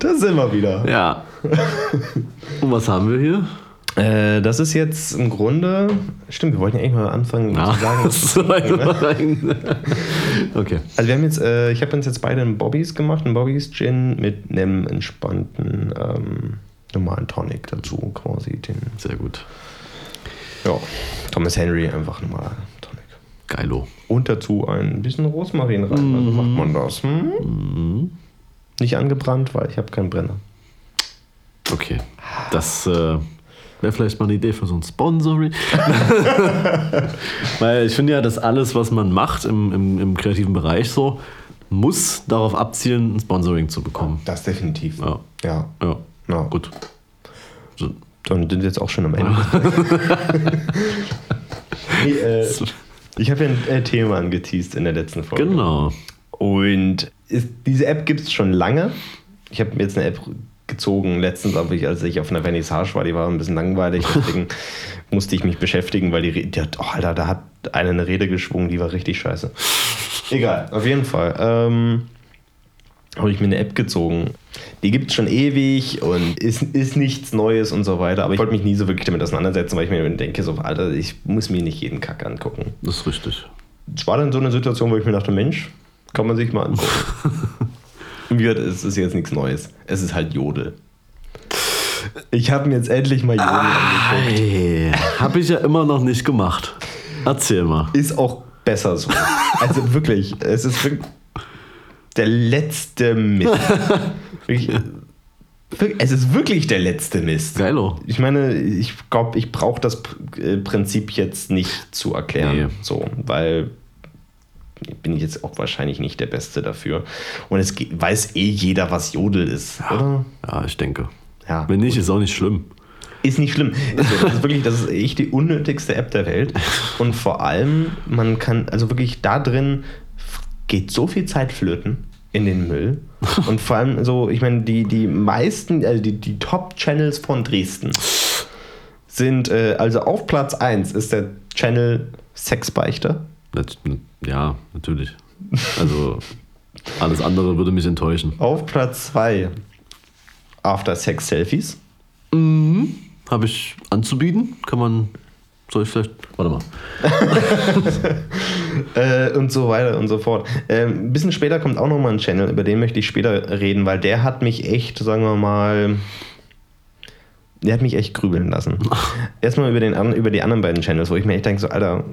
Da sind wir wieder. Ja. Und was haben wir hier? Äh, das ist jetzt im Grunde. Stimmt, wir wollten ja eigentlich mal anfangen Ah, zu sagen. was- so ein- okay. Also wir haben jetzt, äh, ich habe uns jetzt beide einen Bobbys gemacht, einen Bobbys Gin mit einem entspannten ähm, normalen Tonic dazu quasi. Den, Sehr gut. ja, Thomas Henry einfach normal Tonic. Geilo. Und dazu ein bisschen Rosmarin rein. Also macht man das. Hm? Nicht angebrannt, weil ich habe keinen Brenner. Okay. Das äh, wäre vielleicht mal eine Idee für so ein Sponsoring. Weil ich finde ja, dass alles, was man macht im, im, im kreativen Bereich so, muss darauf abzielen, ein Sponsoring zu bekommen. Das definitiv. Ja. Ja. Ja. ja. Gut. So, Dann sind wir jetzt auch schon am Ende. nee, äh, ich habe ja ein äh, Thema angeteased in der letzten Folge. genau. Und ist, diese App gibt es schon lange. Ich habe mir jetzt eine App gezogen, letztens, aber ich, als ich auf einer Vernissage war, die war ein bisschen langweilig, deswegen musste ich mich beschäftigen, weil die, die hat, oh, Alter, da hat einer eine Rede geschwungen, die war richtig scheiße. Egal, auf jeden Fall. Ähm, habe ich mir eine App gezogen. Die gibt es schon ewig und ist, ist nichts Neues und so weiter, aber ich wollte mich nie so wirklich damit auseinandersetzen, weil ich mir denke, so, Alter, ich muss mir nicht jeden Kack angucken. Das ist richtig. Es war dann so eine Situation, wo ich mir dachte, Mensch, kann man sich mal angucken. Wie gesagt, es ist jetzt nichts Neues. Es ist halt Jodel. Ich habe mir jetzt endlich mal Jodel angeguckt. Hey, habe ich ja immer noch nicht gemacht. Erzähl mal. Ist auch besser so. Also wirklich, es ist wirklich der letzte Mist. Wirklich, es ist wirklich der letzte Mist. Geilo. Ich meine, ich glaube, ich brauche das äh, Prinzip jetzt nicht zu erklären. Nee. So, weil bin ich jetzt auch wahrscheinlich nicht der Beste dafür. Und es weiß eh jeder, was Jodel ist, oder? Ja, ich denke. Ja. Wenn nicht, ist auch nicht schlimm. Ist nicht schlimm. Also, das ist wirklich, das ist echt die unnötigste App der Welt. Und vor allem, man kann, also wirklich da drin geht so viel Zeit flöten in den Müll. Und vor allem so, ich meine, die, die meisten, also die, die Top-Channels von Dresden sind, äh, also auf Platz 1 ist der Channel Sexbeichter. Ja, natürlich. Also alles andere würde mich enttäuschen. Auf Platz 2 After Sex Selfies. Habe ich anzubieten? Kann man. Soll ich vielleicht. Warte mal. Äh, und so weiter und so fort. Ähm, ein bisschen später kommt auch nochmal ein Channel, über den möchte ich später reden, weil der hat mich echt, sagen wir mal, der hat mich echt grübeln lassen. Erstmal über, den, über die anderen beiden Channels, wo ich mir echt denke, so, Alter,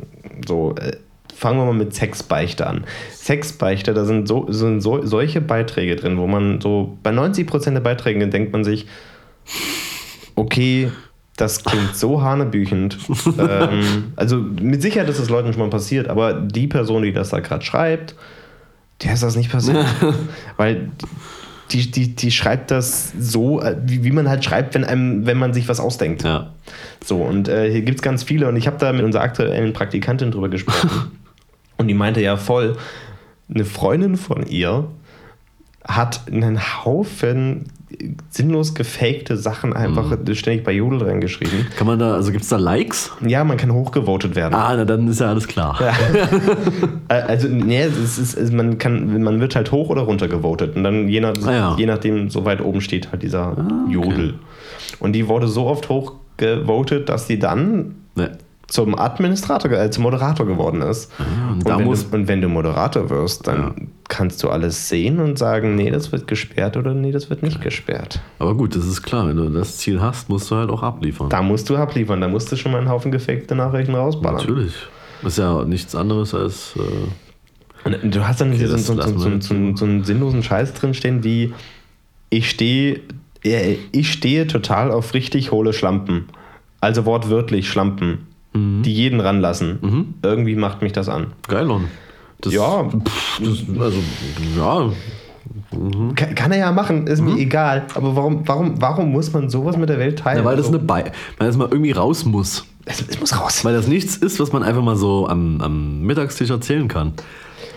so, äh, fangen wir mal mit Sexbeichte an. Sexbeichte, da sind, so, sind so, solche Beiträge drin, wo man so, bei 90% der Beiträge denkt man sich, okay, das klingt so hanebüchend. ähm, also mit Sicherheit ist es Leuten schon mal passiert, aber die Person, die das da gerade schreibt, der ist das nicht passiert. Weil die, die, die schreibt das so, äh, wie, wie man halt schreibt, wenn, einem, wenn man sich was ausdenkt. Ja. So, und äh, hier gibt es ganz viele und ich habe da mit unserer aktuellen Praktikantin drüber gesprochen. und die meinte ja voll, eine Freundin von ihr hat einen Haufen sinnlos gefakte Sachen einfach ständig bei Jodel reingeschrieben. Kann man da, also gibt es da Likes? Ja, man kann hochgevotet werden. Ah, na, dann ist ja alles klar. Äh, Also, nee, es ist, man, kann, man wird halt hoch oder runter gewotet. Und dann je, nach, Ah, ja. je nachdem, so weit oben steht halt dieser Jodel. Und die wurde so oft hochgevotet, dass die dann Ne. Zum Administrator, äh, zum Moderator geworden ist. und und, da wenn du, und wenn du Moderator wirst, dann Ja. kannst du alles sehen und sagen, nee, das wird gesperrt oder nee, das wird nicht gesperrt. Aber gut, das ist klar. Wenn du das Ziel hast, musst du halt auch abliefern. Da musst du abliefern, da musst du schon mal einen Haufen gefakte Nachrichten rausballern. Natürlich. Das ist ja nichts anderes als. Äh, Und du hast dann hier so, so, so, so, einen sinnlosen Scheiß drinstehen wie ich stehe äh, ich stehe total auf richtig hohle Schlampen. Also wortwörtlich Schlampen, die jeden ranlassen. Irgendwie macht mich das an. Geilon. Das, Ja. Pff, das, also, ja. Kann, kann er ja machen, ist mir egal. Aber warum, warum, warum muss man sowas mit der Welt teilen? ja weil das Also, eine Bei weil das mal irgendwie raus muss. es, es muss raus. Weil das nichts ist, was man einfach mal so am, am Mittagstisch erzählen kann.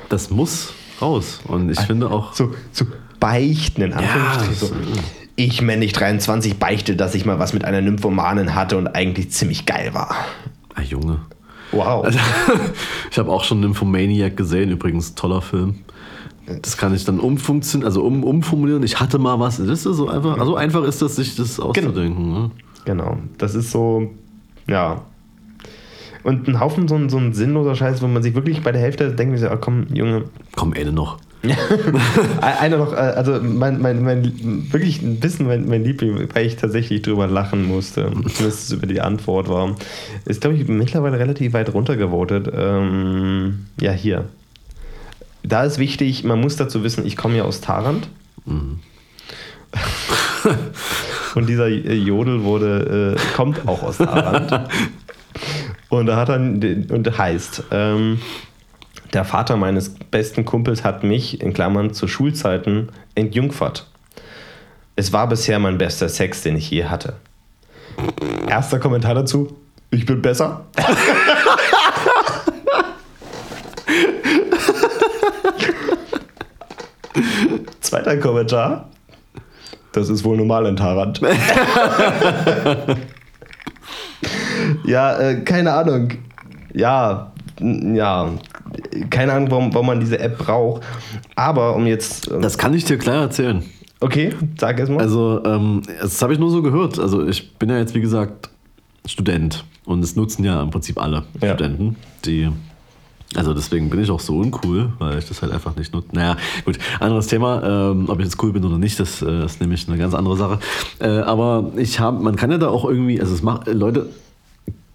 Das muss raus. Und ich finde auch. So, so beichten in Anführungsstrichen. das- so. Ich, männlich 23, beichte, dass ich mal was mit einer Nymphomanin hatte und eigentlich ziemlich geil war. Ah, Junge. Wow. Also, ich habe auch schon Nymphomaniac gesehen, übrigens toller Film. das kann ich dann umfunktionieren, also um, umformulieren. Ich hatte mal was. Das ist so einfach, also einfach ist das, sich das auszudenken. Ne? Genau. Das ist so, ja. Und ein Haufen so ein, so ein sinnloser Scheiß, wo man sich wirklich bei der Hälfte denkt, so, ah, komm, Junge. Komm, Ende noch. Einer noch, äh, also mein, mein, mein, wirklich ein bisschen mein, mein Liebling, weil ich tatsächlich drüber lachen musste, zumindest über die Antwort war, ist, glaube ich, mittlerweile relativ weit runtergevotet. Ähm, ja, hier. Da ist wichtig, man muss dazu wissen, ich komme ja aus Tarant. Mhm. Und dieser Jodel wurde, äh, kommt auch aus Tarant. und da hat dann, und heißt, ähm, der Vater meines besten Kumpels hat mich, in Klammern, zu Schulzeiten entjungfert. Es war bisher mein bester Sex, den ich je hatte. Erster Kommentar dazu: Ich bin besser. Zweiter Kommentar: Das ist wohl normal in Tarant. ja, äh, keine Ahnung. Ja, ja, keine Ahnung, warum, warum man diese App braucht. Aber um jetzt. Ähm das kann ich dir klar erzählen. Okay, sag erst mal. Also, ähm, das habe ich nur so gehört. Also, ich bin ja jetzt, wie gesagt, Student. Und es nutzen ja im Prinzip alle ja. Studenten, die. Also deswegen bin ich auch so uncool, weil ich das halt einfach nicht nutze. Naja, gut, anderes Thema. Ähm, ob ich jetzt cool bin oder nicht, das äh, ist nämlich eine ganz andere Sache. Äh, aber ich habe, man kann ja da auch irgendwie, also es macht, Leute,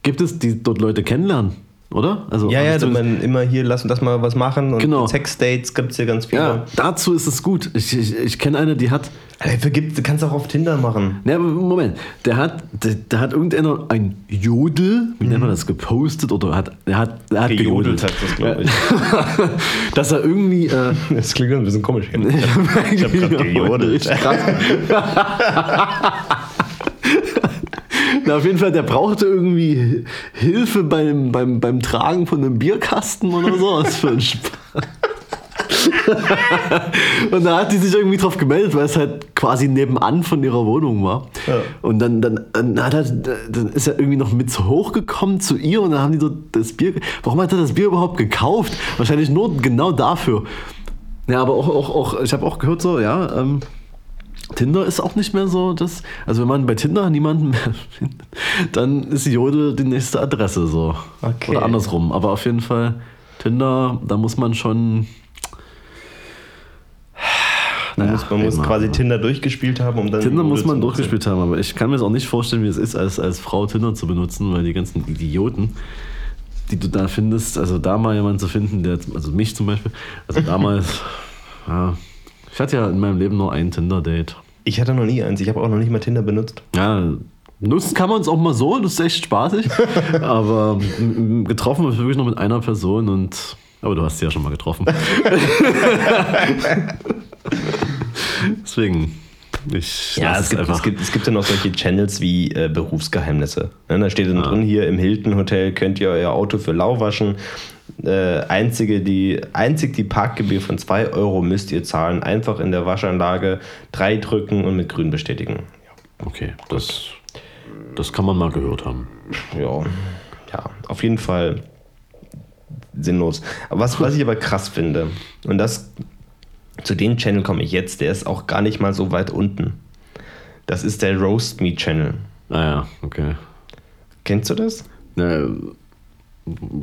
gibt es, die dort Leute kennenlernen oder? Also, ja, ja, man immer hier, lass uns das mal was machen und genau. Sex-Dates gibt es hier ganz viele. Ja, dazu ist es gut. Ich, ich, ich kenne eine, die hat. Alter, du kannst auch auf Tinder machen. Ja, Moment. Der hat, der, der hat irgendeiner ein Jodel, wie mhm. nennt man das, gepostet oder hat, er hat, er hat gejodelt. Hat das, glaube ich. Dass er irgendwie. Äh, das klingt ein bisschen komisch. Ich habe gerade gejodelt. Na, auf jeden Fall, der brauchte irgendwie Hilfe beim, beim, beim Tragen von einem Bierkasten oder so. Was für ein Spaß. und da hat die sich irgendwie drauf gemeldet, weil es halt quasi nebenan von ihrer Wohnung war. Ja. Und dann, dann, dann, hat er, dann ist er irgendwie noch mit hochgekommen zu ihr und dann haben die so das Bier. Warum hat er das Bier überhaupt gekauft? Wahrscheinlich nur genau dafür. Ja, aber auch, auch, auch ich habe auch gehört, so, ja, ähm, Tinder ist auch nicht mehr so das. Also wenn man bei Tinder niemanden mehr findet, dann ist Jodel die nächste Adresse so. Okay. Oder andersrum. Aber auf jeden Fall, Tinder, da muss man schon. Man naja, muss, man muss quasi Tinder durchgespielt haben, um dann. Tinder muss man durchgespielt haben, aber ich kann mir jetzt auch nicht vorstellen, wie es ist, als, als Frau Tinder zu benutzen, weil die ganzen Idioten, die du da findest, also da mal jemanden zu finden, der, also mich zum Beispiel, also damals, ja, ich hatte ja in meinem Leben nur ein Tinder-Date. Ich hatte noch nie eins. Ich habe auch noch nicht mal Tinder benutzt. Ja, nutzen kann man es auch mal so. Das ist echt spaßig. aber getroffen habe ich wirklich nur mit einer Person und. Aber du hast sie ja schon mal getroffen. Deswegen. Ich ja, es gibt, es, gibt, es gibt ja noch solche Channels wie äh, Berufsgeheimnisse. Ja, da steht dann ah. drin, hier im Hilton Hotel könnt ihr euer Auto für lau waschen äh, einzige, die, einzig die Parkgebühr von 2 Euro müsst ihr zahlen. Einfach in der Waschanlage 3 drücken und mit grün bestätigen. Ja. Okay, das, das kann man mal gehört haben. Ja, ja auf jeden Fall sinnlos. Was, was ich aber krass finde, und das zu dem Channel komme ich jetzt, der ist auch gar nicht mal so weit unten. Das ist der Roast Me Channel. Ah ja, okay. Kennst du das? Na,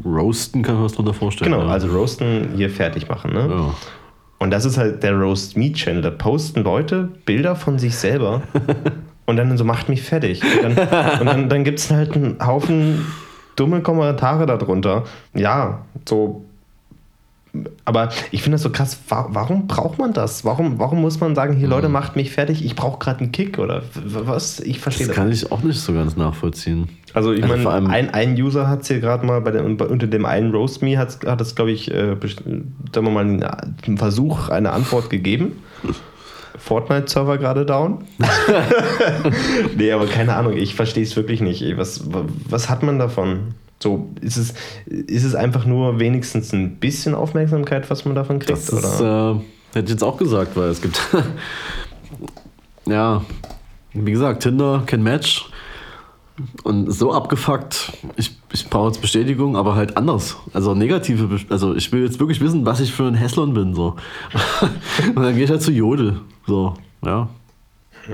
Roasten kann man was drunter vorstellen. Genau, ja. also Roasten hier fertig machen. Ne? Ja. Und das ist halt der Roast Meat Channel. Da posten Leute Bilder von sich selber und dann so macht mich fertig. Und dann, dann, dann gibt es halt einen Haufen dumme Kommentare darunter. Ja, so aber ich finde das so krass, warum braucht man das? Warum, warum muss man sagen, hier Leute, mhm. macht mich fertig, ich brauche gerade einen Kick oder was? Ich verstehe das. Das kann ich auch nicht so ganz nachvollziehen. Also ich also meine, ein, ein User hat es hier gerade mal bei, der, unter dem einen Roast Me hat, hat es, glaube ich, äh, sagen wir mal, einen Versuch, eine Antwort gegeben. Fortnite-Server gerade down? nee, aber keine Ahnung, ich verstehe es wirklich nicht. Was, was hat man davon? So, ist es, ist es einfach nur wenigstens ein bisschen Aufmerksamkeit, was man davon kriegt? Das ist, äh, hätte ich jetzt auch gesagt, weil es gibt, ja, wie gesagt, Tinder, kein Match. Und so abgefuckt, ich, ich brauche jetzt Bestätigung, aber halt anders. Also negative, Be also ich will jetzt wirklich wissen, was ich für ein Hässlon bin. So. Und dann gehe ich halt zu Jodel. So, ja.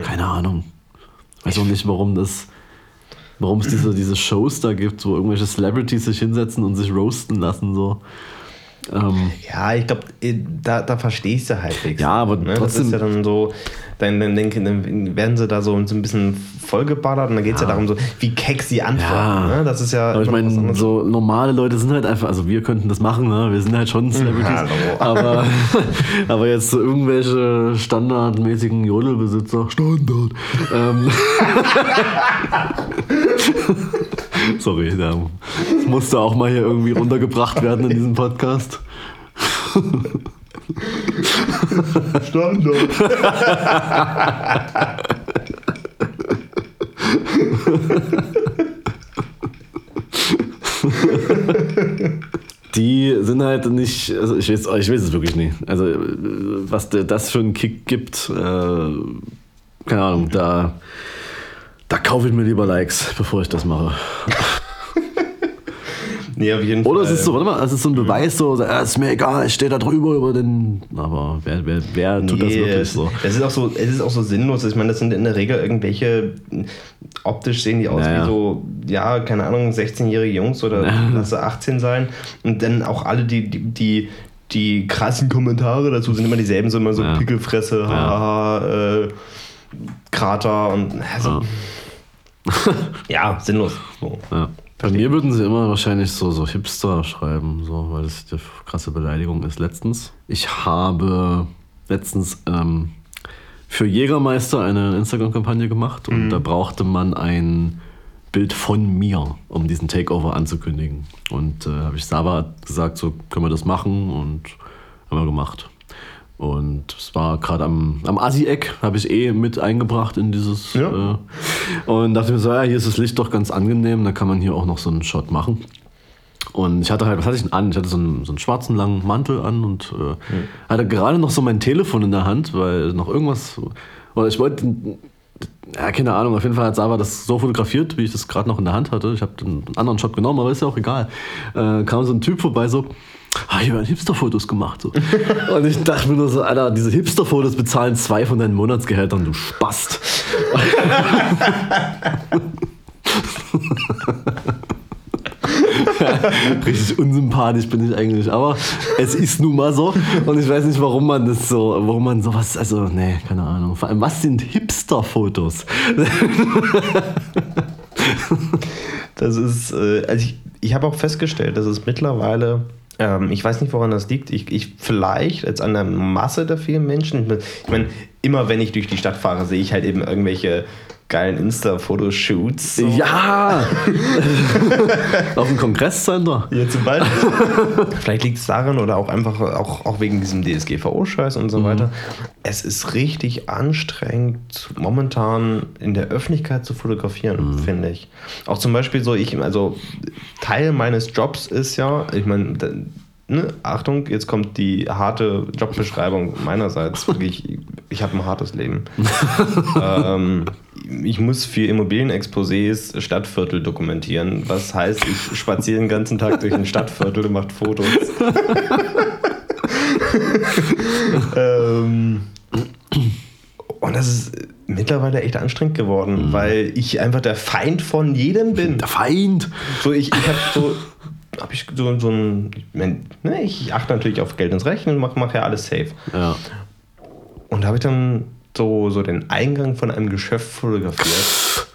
Keine Ahnung. Weiß auch nicht, warum das, warum es diese, diese Shows da gibt, wo irgendwelche Celebrities sich hinsetzen und sich roasten lassen. So. Ähm, ja, ich glaube, da, da verstehst du halbwegs. Ja, aber ne? trotzdem. Das ist ja dann so, dann, dann, dann werden sie da so, so ein bisschen vollgeballert und dann geht es ja. ja. darum, so, wie keck sie antworten. Ja. Ne? Das ist ja. Aber ich meine, so normale Leute sind halt einfach, also wir könnten das machen, ne? wir sind halt schon Celebrities. aber, aber jetzt so irgendwelche standardmäßigen Jodelbesitzer, Standard. Ähm, Sorry, das musste auch mal hier irgendwie runtergebracht werden in diesem Podcast. Standard. Die sind halt nicht, also ich weiß, ich weiß es wirklich nicht. Also was das für einen Kick gibt, äh, keine Ahnung, da, da kaufe ich mir lieber Likes, bevor ich das mache. Nee, auf jeden Oder Fall. es ist so, warte mal, es ist so ein Beweis, so, ja, ist mir egal, ich stehe da drüber über den. Aber wer, wer, wer tut nee, das wirklich so? Es ist, auch so? es ist auch so sinnlos. Ich meine, das sind in der Regel irgendwelche, optisch sehen die aus naja. wie so, ja, keine Ahnung, 16-jährige Jungs oder lass 18 sein. Und dann auch alle, die, die, die die krassen Kommentare dazu sind immer dieselben, so immer so ja. Pickelfresse, ja. haha, äh, Krater und also, ja. ja, sinnlos. So. Ja. Bei mir würden sie immer wahrscheinlich so, so Hipster schreiben, so, weil das eine krasse Beleidigung ist. Letztens, ich habe letztens ähm, für Jägermeister eine Instagram-Kampagne gemacht und mhm. da brauchte man ein Bild von mir, um diesen Takeover anzukündigen. Und äh, habe ich Sava gesagt, so können wir das machen und haben wir gemacht. Und es war gerade am, am Asi-Eck, habe ich eh mit eingebracht in dieses. Ja. Äh, und dachte mir so, ja, hier ist das Licht doch ganz angenehm, da kann man hier auch noch so einen Shot machen. Und ich hatte halt, was hatte ich denn an? Ich hatte so einen, so einen schwarzen langen Mantel an und äh, mhm. hatte gerade noch so mein Telefon in der Hand, weil noch irgendwas. Oder ich wollte. Ja, keine Ahnung, auf jeden Fall hat Sava das so fotografiert, wie ich das gerade noch in der Hand hatte. Ich habe einen anderen Shot genommen, aber ist ja auch egal. Äh, kam so ein Typ vorbei, so, ah, ich habe Hipster-Fotos gemacht. So. Und ich dachte mir nur so, Alter, diese Hipster-Fotos bezahlen zwei von deinen Monatsgehältern, du Spast. Richtig unsympathisch bin ich eigentlich, aber es ist nun mal so und ich weiß nicht, warum man das so, warum man sowas, also, nee, keine Ahnung. Vor allem, was sind Hipster-Fotos? das ist, äh, also ich, ich habe auch festgestellt, dass es mittlerweile ähm, ich weiß nicht, woran das liegt. Ich, ich vielleicht als an der Masse der vielen Menschen. Ich meine, immer wenn ich durch die Stadt fahre, sehe ich halt eben irgendwelche geilen Insta-Fotoshoots. So. Ja! Auf dem Kongresscenter. Ja, zum Beispiel. Vielleicht liegt es daran oder auch einfach auch, auch wegen diesem DSGVO-Scheiß und so mhm. weiter. Es ist richtig anstrengend, momentan in der Öffentlichkeit zu fotografieren, mhm. finde ich. Auch zum Beispiel so, ich, also Teil meines Jobs ist ja, ich meine, Ne, Achtung, jetzt kommt die harte Jobbeschreibung meinerseits. Wirklich, ich habe ein hartes Leben. ähm, ich muss für Immobilienexposés Stadtviertel dokumentieren. Was heißt, ich spaziere den ganzen Tag durch ein Stadtviertel und mache Fotos. ähm, und das ist mittlerweile echt anstrengend geworden, mhm. weil ich einfach der Feind von jedem bin. Der Feind? So, ich, ich habe so habe ich so, so ein. Ich, mein, ne, ich achte natürlich auf Geld ins Recht und mache mach ja alles safe. Ja. Und da habe ich dann so, so den Eingang von einem Geschäft fotografiert.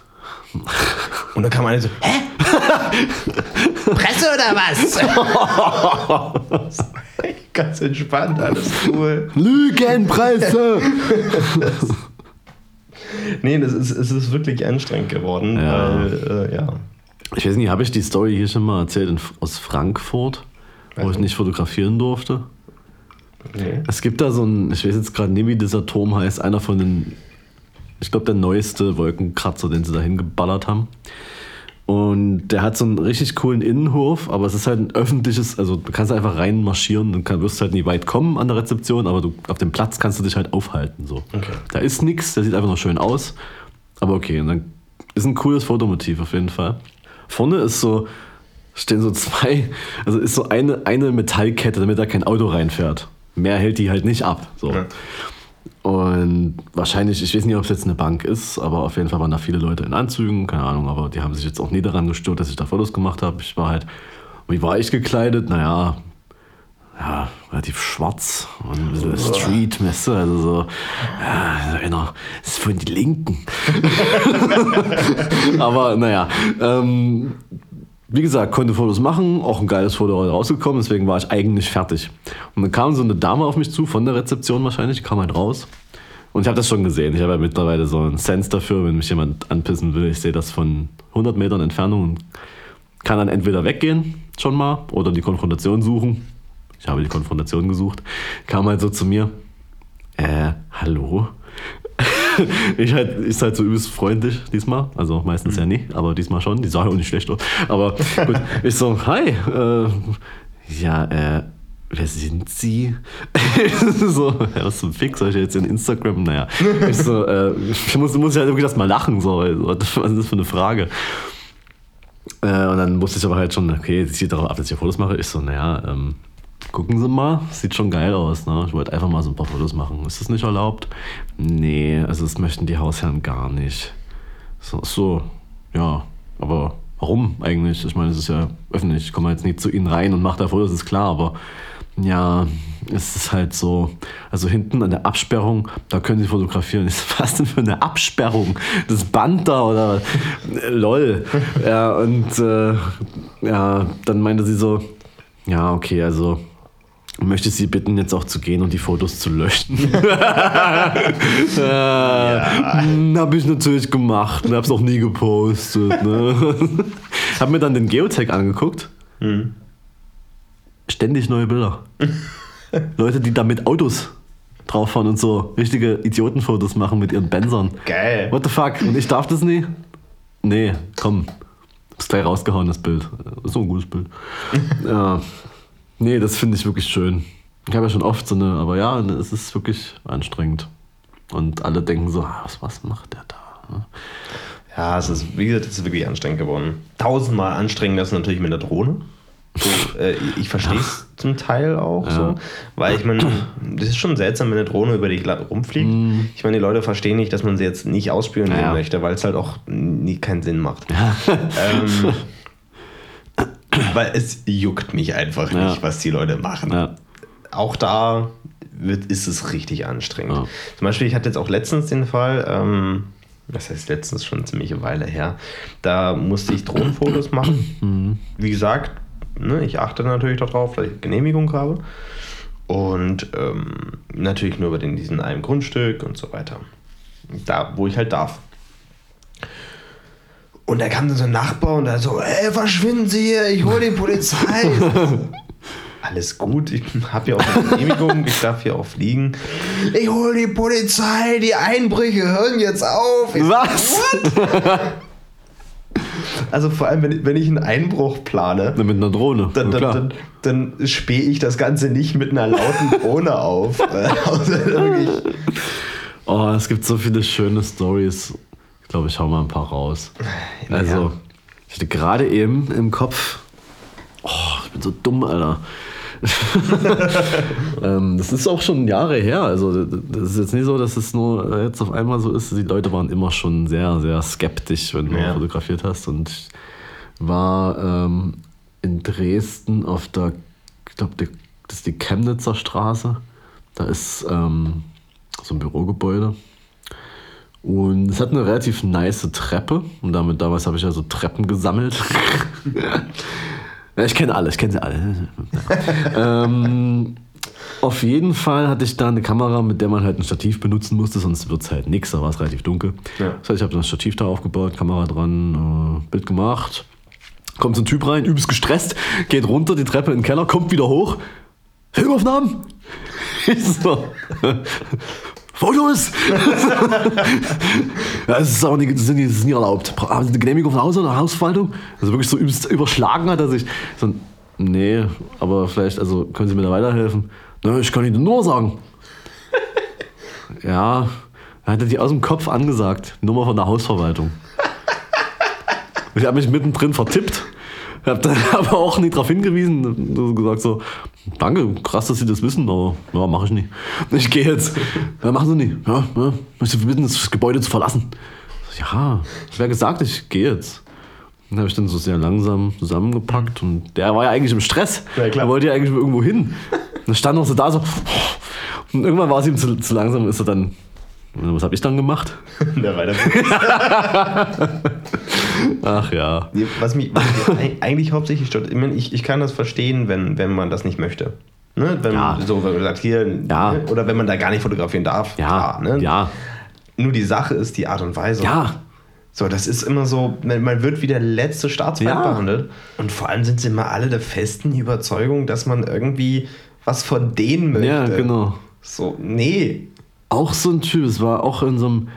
Und da kam einer so: Hä? Presse oder was? Ganz entspannt, alles cool. Lügenpresse! nee, das ist, es ist wirklich anstrengend geworden, ja. weil, äh, ja. Ich weiß nicht, habe ich die Story hier schon mal erzählt in, aus Frankfurt, wo ich nicht fotografieren durfte? Nee. Es gibt da so ein, ich weiß jetzt gerade nicht, wie dieser Turm heißt, einer von den, ich glaube, der neueste Wolkenkratzer, den sie da hingeballert haben. Und der hat so einen richtig coolen Innenhof, aber es ist halt ein öffentliches, also du kannst einfach reinmarschieren, dann wirst du halt nie weit kommen an der Rezeption, aber du, auf dem Platz kannst du dich halt aufhalten. So. Okay. Da ist nichts, der sieht einfach nur schön aus. Aber okay, und dann ist ein cooles Fotomotiv auf jeden Fall. Vorne ist so stehen so zwei, also ist so eine, eine Metallkette, damit da kein Auto reinfährt. Mehr hält die halt nicht ab. So. Ja. Und wahrscheinlich, ich weiß nicht, ob es jetzt eine Bank ist, aber auf jeden Fall waren da viele Leute in Anzügen, keine Ahnung, aber die haben sich jetzt auch nie daran gestört, dass ich da Fotos gemacht habe. Ich war halt, wie war ich gekleidet? Naja, ja, relativ schwarz und ein bisschen Street, weißt du, also so, ja, so einer, das ist von die Linken. aber naja, ähm, wie gesagt, konnte Fotos machen, auch ein geiles Foto rausgekommen, deswegen war ich eigentlich fertig. Und dann kam so eine Dame auf mich zu, von der Rezeption wahrscheinlich, kam halt raus. Und ich habe das schon gesehen. Ich habe ja mittlerweile so einen Sense dafür, wenn mich jemand anpissen will. Ich sehe das von 100 Metern Entfernung und kann dann entweder weggehen, schon mal, oder die Konfrontation suchen. Ich habe die Konfrontation gesucht. Kam halt so zu mir. Äh, hallo? ich halt, ist halt so übelst freundlich diesmal. Also meistens ja nie, aber diesmal schon. Die sah ja auch nicht schlecht aus. Aber gut, ich so, hi, äh, ja, äh, wer sind Sie? so, was zum Fix, soll ich jetzt in Instagram? Naja, ich so, äh, ich muss, muss ja halt irgendwie das mal lachen, so, was ist das für eine Frage? Äh, und dann wusste ich aber halt schon, okay, sie sieht darauf ab, dass ich hier Fotos mache. Ich so, naja, ähm, gucken Sie mal, sieht schon geil aus. Ne? Ich wollte einfach mal so ein paar Fotos machen. Ist das nicht erlaubt? Nee, also das möchten die Hausherren gar nicht. So, so ja, aber warum eigentlich? Ich meine, es ist ja öffentlich. Ich komme jetzt nicht zu Ihnen rein und mache da Fotos, ist klar, aber ja, es ist halt so. Also hinten an der Absperrung, da können Sie fotografieren. Was denn für eine Absperrung? Das Band da oder lol. Ja, und äh, ja, dann meinte sie so, ja, okay, also möchte Sie bitten, jetzt auch zu gehen und die Fotos zu löschen. ja. Habe ich natürlich gemacht und habe es auch nie gepostet. Ne? habe mir dann den Geotech angeguckt. Hm. Ständig neue Bilder. Leute, die da mit Autos drauf fahren und so richtige Idiotenfotos machen mit ihren Benzern. Geil. What the fuck? Und ich darf das nie? Nee, komm. Ist gleich rausgehauen, das Bild. Ist so ein gutes Bild. ja. Nee, das finde ich wirklich schön. Ich habe ja schon oft so eine, aber ja, es ist wirklich anstrengend. Und alle denken so, ah, was, was macht der da? Ja, es ist, wie gesagt, es ist wirklich anstrengend geworden. Tausendmal anstrengender ist natürlich mit der Drohne. So, äh, ich verstehe es zum Teil auch Ja. so, weil ich meine, das ist schon seltsam, wenn eine Drohne über dich rumfliegt. Ich meine, die Leute verstehen nicht, dass man sie jetzt nicht ausspionieren Ja. möchte, weil es halt auch nie keinen Sinn macht. ähm, weil es juckt mich einfach Ja. nicht, was die Leute machen. Ja. Auch da wird, ist es richtig anstrengend. Ja. Zum Beispiel, ich hatte jetzt auch letztens den Fall, ähm, das heißt letztens schon eine Weile her, da musste ich Drohnenfotos machen. Wie gesagt, ne, ich achte natürlich darauf, dass ich Genehmigung habe. Und ähm, natürlich nur über den, diesen einen Grundstück und so weiter. Da, wo ich halt darf. Und da kam dann so ein Nachbar und da so, ey, verschwinden Sie hier, ich hole die Polizei. Alles gut, ich habe ja auch eine Genehmigung, ich darf hier auch fliegen. Ich hole die Polizei, die Einbrüche hören jetzt auf. Ich Was? Also vor allem, wenn, wenn ich einen Einbruch plane, Mit einer Drohne. dann, ja, dann, klar. dann, dann spähe ich das Ganze nicht mit einer lauten Drohne auf. Also Oh, es gibt so viele schöne Stories. Ich glaube, ich hau mal ein paar raus. Also, Ja. ich hatte gerade eben im Kopf. Oh, ich bin so dumm, Alter. ähm, das ist auch schon Jahre her. Also, das ist jetzt nicht so, dass es nur jetzt auf einmal so ist. Die Leute waren immer schon sehr, sehr skeptisch, wenn du Ja. fotografiert hast. Und ich war ähm, in Dresden auf der, ich glaube, das ist die Chemnitzer Straße. Da ist ähm, so ein Bürogebäude. Und es hat eine relativ nice Treppe. Und damit damals habe ich ja so Treppen gesammelt. ja, ich kenne alle, ich kenne sie alle. ähm, auf jeden Fall hatte ich da eine Kamera, mit der man halt ein Stativ benutzen musste, sonst wird es halt nichts. Da war es relativ dunkel. Ja. Das heißt, ich habe dann das Stativ da aufgebaut, Kamera dran, äh, Bild gemacht. Kommt so ein Typ rein, übelst gestresst, geht runter die Treppe in den Keller, kommt wieder hoch. Filmaufnahmen? So. Fotos! das ist auch nicht, das ist nicht erlaubt. Haben Sie eine Genehmigung von Haus oder Hausverwaltung? Also wirklich so überschlagen hat er sich. So, nee, aber vielleicht, also können Sie mir da weiterhelfen? Na, ich kann Ihnen nur sagen. ja, er hatte die aus dem Kopf angesagt. Nummer von der Hausverwaltung. Ich habe mich mittendrin vertippt. Hab dann aber auch nicht darauf hingewiesen. So gesagt so, danke, krass, dass Sie das wissen, aber ja, mache ich nicht. Ich gehe jetzt. Ja, machen Sie nicht. Ja, ja. Möchte Sie bitten, das Gebäude zu verlassen. Ja, ich wäre gesagt, ich gehe jetzt. Dann habe ich dann so sehr langsam zusammengepackt und der war ja eigentlich im Stress. Ja, klar. Er wollte ja eigentlich irgendwo hin. Und stand noch so da so. Und irgendwann war es ihm zu, zu langsam, ist er dann. Was habe ich dann gemacht? Der weiter. Ach ja. Was mich, was mich eig- eigentlich hauptsächlich stört, ich, ich, kann das verstehen, wenn, wenn man das nicht möchte. Ne? Wenn Ja. man so wenn man sagt, hier, Ja. ne? oder wenn man da gar nicht fotografieren darf. Ja, klar, ne? ja, Nur die Sache ist die Art und Weise. ja. So, das ist immer so, man man wird wie der letzte Staatsfeind Ja. behandelt. Und vor allem sind sie immer alle der festen Überzeugung, dass man irgendwie was von denen möchte. Ja, genau. So, nee. Auch so ein Typ, es war auch in so einem,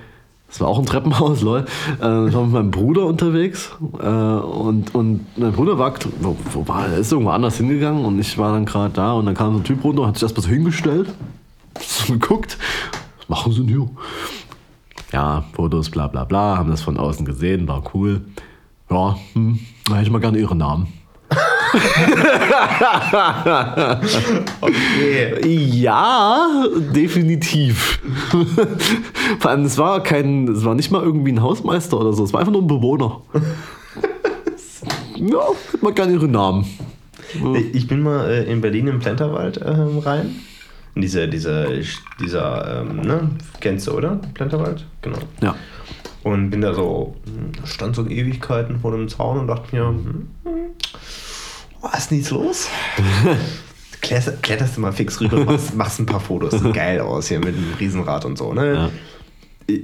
es war auch ein Treppenhaus, lol. Äh, ich war mit meinem Bruder unterwegs äh, und, und mein Bruder war, wo, wo war er? Ist irgendwo anders hingegangen und ich war dann gerade da und dann kam so ein Typ runter, hat sich erstmal so hingestellt, so geguckt, was machen sie denn hier? Ja, Fotos, bla bla bla, haben das von außen gesehen, war cool. Ja, hm, da hätte ich mal gerne ihre Namen. Okay. Ja, definitiv. Vor allem, es war kein, es war nicht mal irgendwie ein Hausmeister oder so, es war einfach nur ein Bewohner. ja, hätte man gerne ihre Namen. Ich bin mal äh, in Berlin im Plenterwald ähm, rein. In diese, diese, dieser, ähm, ne, kennst du, oder? Plenterwald? Genau. Ja. Und bin da so, hm, stand so Ewigkeiten vor dem Zaun und dachte mir, hm, hm, was ist nichts los? Kletterst, kletterst du mal fix rüber, machst, machst ein paar Fotos. Sieht geil aus hier mit dem Riesenrad und so, ne? Ja. Ich-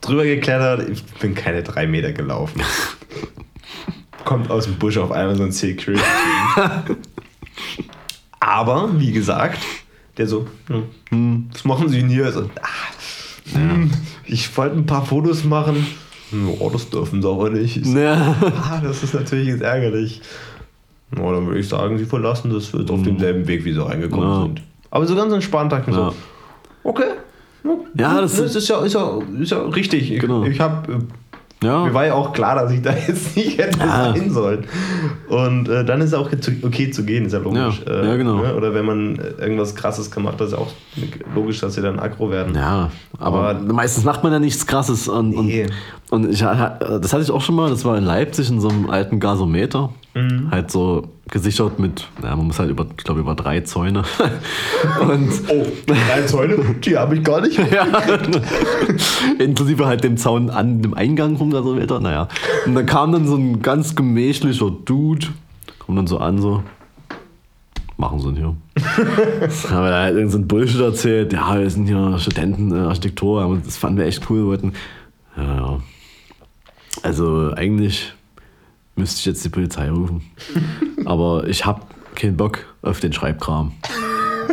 Drüber geklettert, ich bin keine drei Meter gelaufen. Kommt aus dem Busch auf einmal so ein Security. Aber, wie gesagt, der so, hm, was machen Sie denn hier? So, ah, hm, Ich wollte ein paar Fotos machen. Oh, das dürfen Sie aber nicht. Ich so, Ja. ah, das ist natürlich jetzt ärgerlich. Na, dann würde ich sagen, Sie verlassen das jetzt auf demselben Weg, wie Sie reingekommen Ja. sind. Aber so ganz entspannt dachte ich mir Ja. so, okay. Ja, das das ist ja, ist ja, ist ja richtig. Ich, Genau. ich habe Ja. mir war ja auch klar, dass ich da jetzt nicht hätte Ja. sein sollen. Und äh, dann ist es auch okay zu gehen, ist ja logisch. Ja, ja, genau. ne? Oder wenn man äh, irgendwas krasses gemacht hat, ist ja auch logisch, dass sie dann aggro werden. Ja, aber, Aber- meistens macht man ja nichts krasses. Und, und, Nee. und ich, ha- das hatte ich auch schon mal, das war in Leipzig in so einem alten Gasometer. Mhm. Halt so gesichert mit, ja, man muss halt über, ich glaube, über drei Zäune. und Oh, drei Zäune, die habe ich gar nicht. ja, inklusive halt dem Zaun an dem Eingang vom Gasometer, naja. Und dann kam dann so ein ganz gemächlicher Dude, kommt dann so an, so, machen sie denn hier? Haben wir da halt irgend so ein Bullshit erzählt, ja, wir sind hier Studenten, äh, Architektur, das fanden wir echt cool, wollten, ja, ja. Also eigentlich müsste ich jetzt die Polizei rufen. Aber ich habe keinen Bock auf den Schreibkram.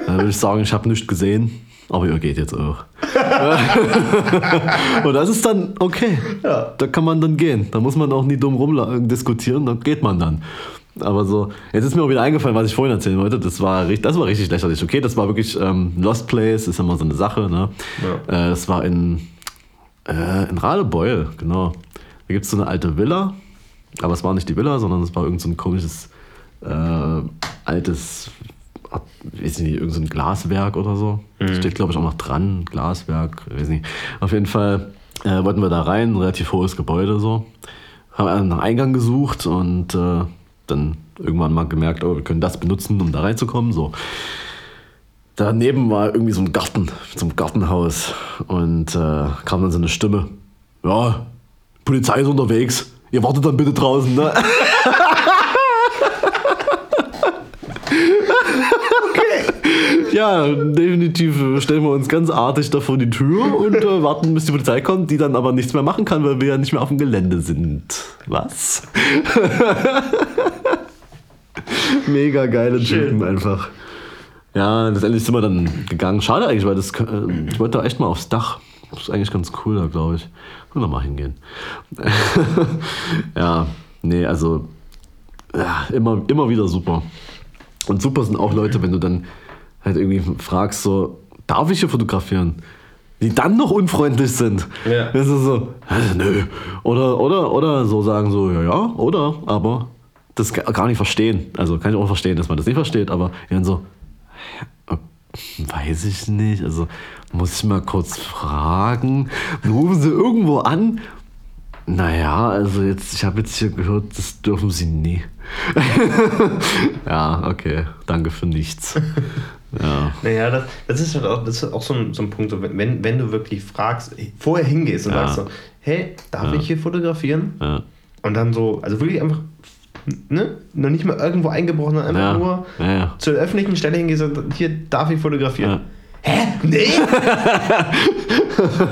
Dann würde ich sagen, ich habe nichts gesehen, aber ihr geht jetzt auch. Und das ist dann okay. Ja. Da kann man dann gehen. Da muss man auch nie dumm rum diskutieren, da geht man dann. Aber so, jetzt ist mir auch wieder eingefallen, was ich vorhin erzählen wollte. Das war, richtig- das war richtig lächerlich. Okay, das war wirklich ähm, Lost Place, ist immer so eine Sache. Ne? Ja. Äh, das war in, äh, in Radebeul, genau. Da gibt es so eine alte Villa, aber es war nicht die Villa, sondern es war irgend so ein komisches äh, altes, weiß nicht, irgend so ein Glaswerk oder so. Steht, glaube ich, auch noch dran, Glaswerk, weiß nicht. Auf jeden Fall äh, wollten wir da rein, ein relativ hohes Gebäude so. Haben einen Eingang gesucht und äh, dann irgendwann mal gemerkt, oh, wir können das benutzen, um da reinzukommen. So. Daneben war irgendwie so ein Garten, so ein Gartenhaus. Und äh, kam dann so eine Stimme. Ja, Polizei ist unterwegs. Ihr wartet dann bitte draußen, ne? Ja, definitiv stellen wir uns ganz artig da vor die Tür und äh, warten, bis die Polizei kommt, die dann aber nichts mehr machen kann, weil wir ja nicht mehr auf dem Gelände sind. Was? Mega geile. Typen einfach. Ja, letztendlich sind wir dann gegangen. Schade eigentlich, weil das, äh, ich wollte da echt mal aufs Dach. Das ist eigentlich ganz cool da, glaube ich. Können wir mal hingehen. ja, nee, also ja, immer, immer wieder super. Und super sind auch Leute, wenn du dann halt irgendwie fragst, so, darf ich hier fotografieren? Die dann noch unfreundlich sind. Ja. Das ist so, äh, nö. Oder, oder, oder so sagen so, ja, ja, oder, aber das gar nicht verstehen. Also kann ich auch verstehen, dass man das nicht versteht, aber dann so, weiß ich nicht, also muss ich mal kurz fragen. Rufen sie irgendwo an. Naja, also jetzt, ich habe jetzt hier gehört, das dürfen sie nie. ja, okay, danke für nichts. Ja. Naja, das, das, ist halt auch, das ist auch so ein, so ein Punkt, so, wenn, wenn du wirklich fragst, vorher hingehst und ja. sagst so, hey, darf ja. ich hier fotografieren? Ja. Und dann so, also wirklich einfach, ne, noch nicht mal irgendwo eingebrochen, sondern einfach nur zur öffentlichen Stelle hingehst und hier darf ich fotografieren. Hä? Nee?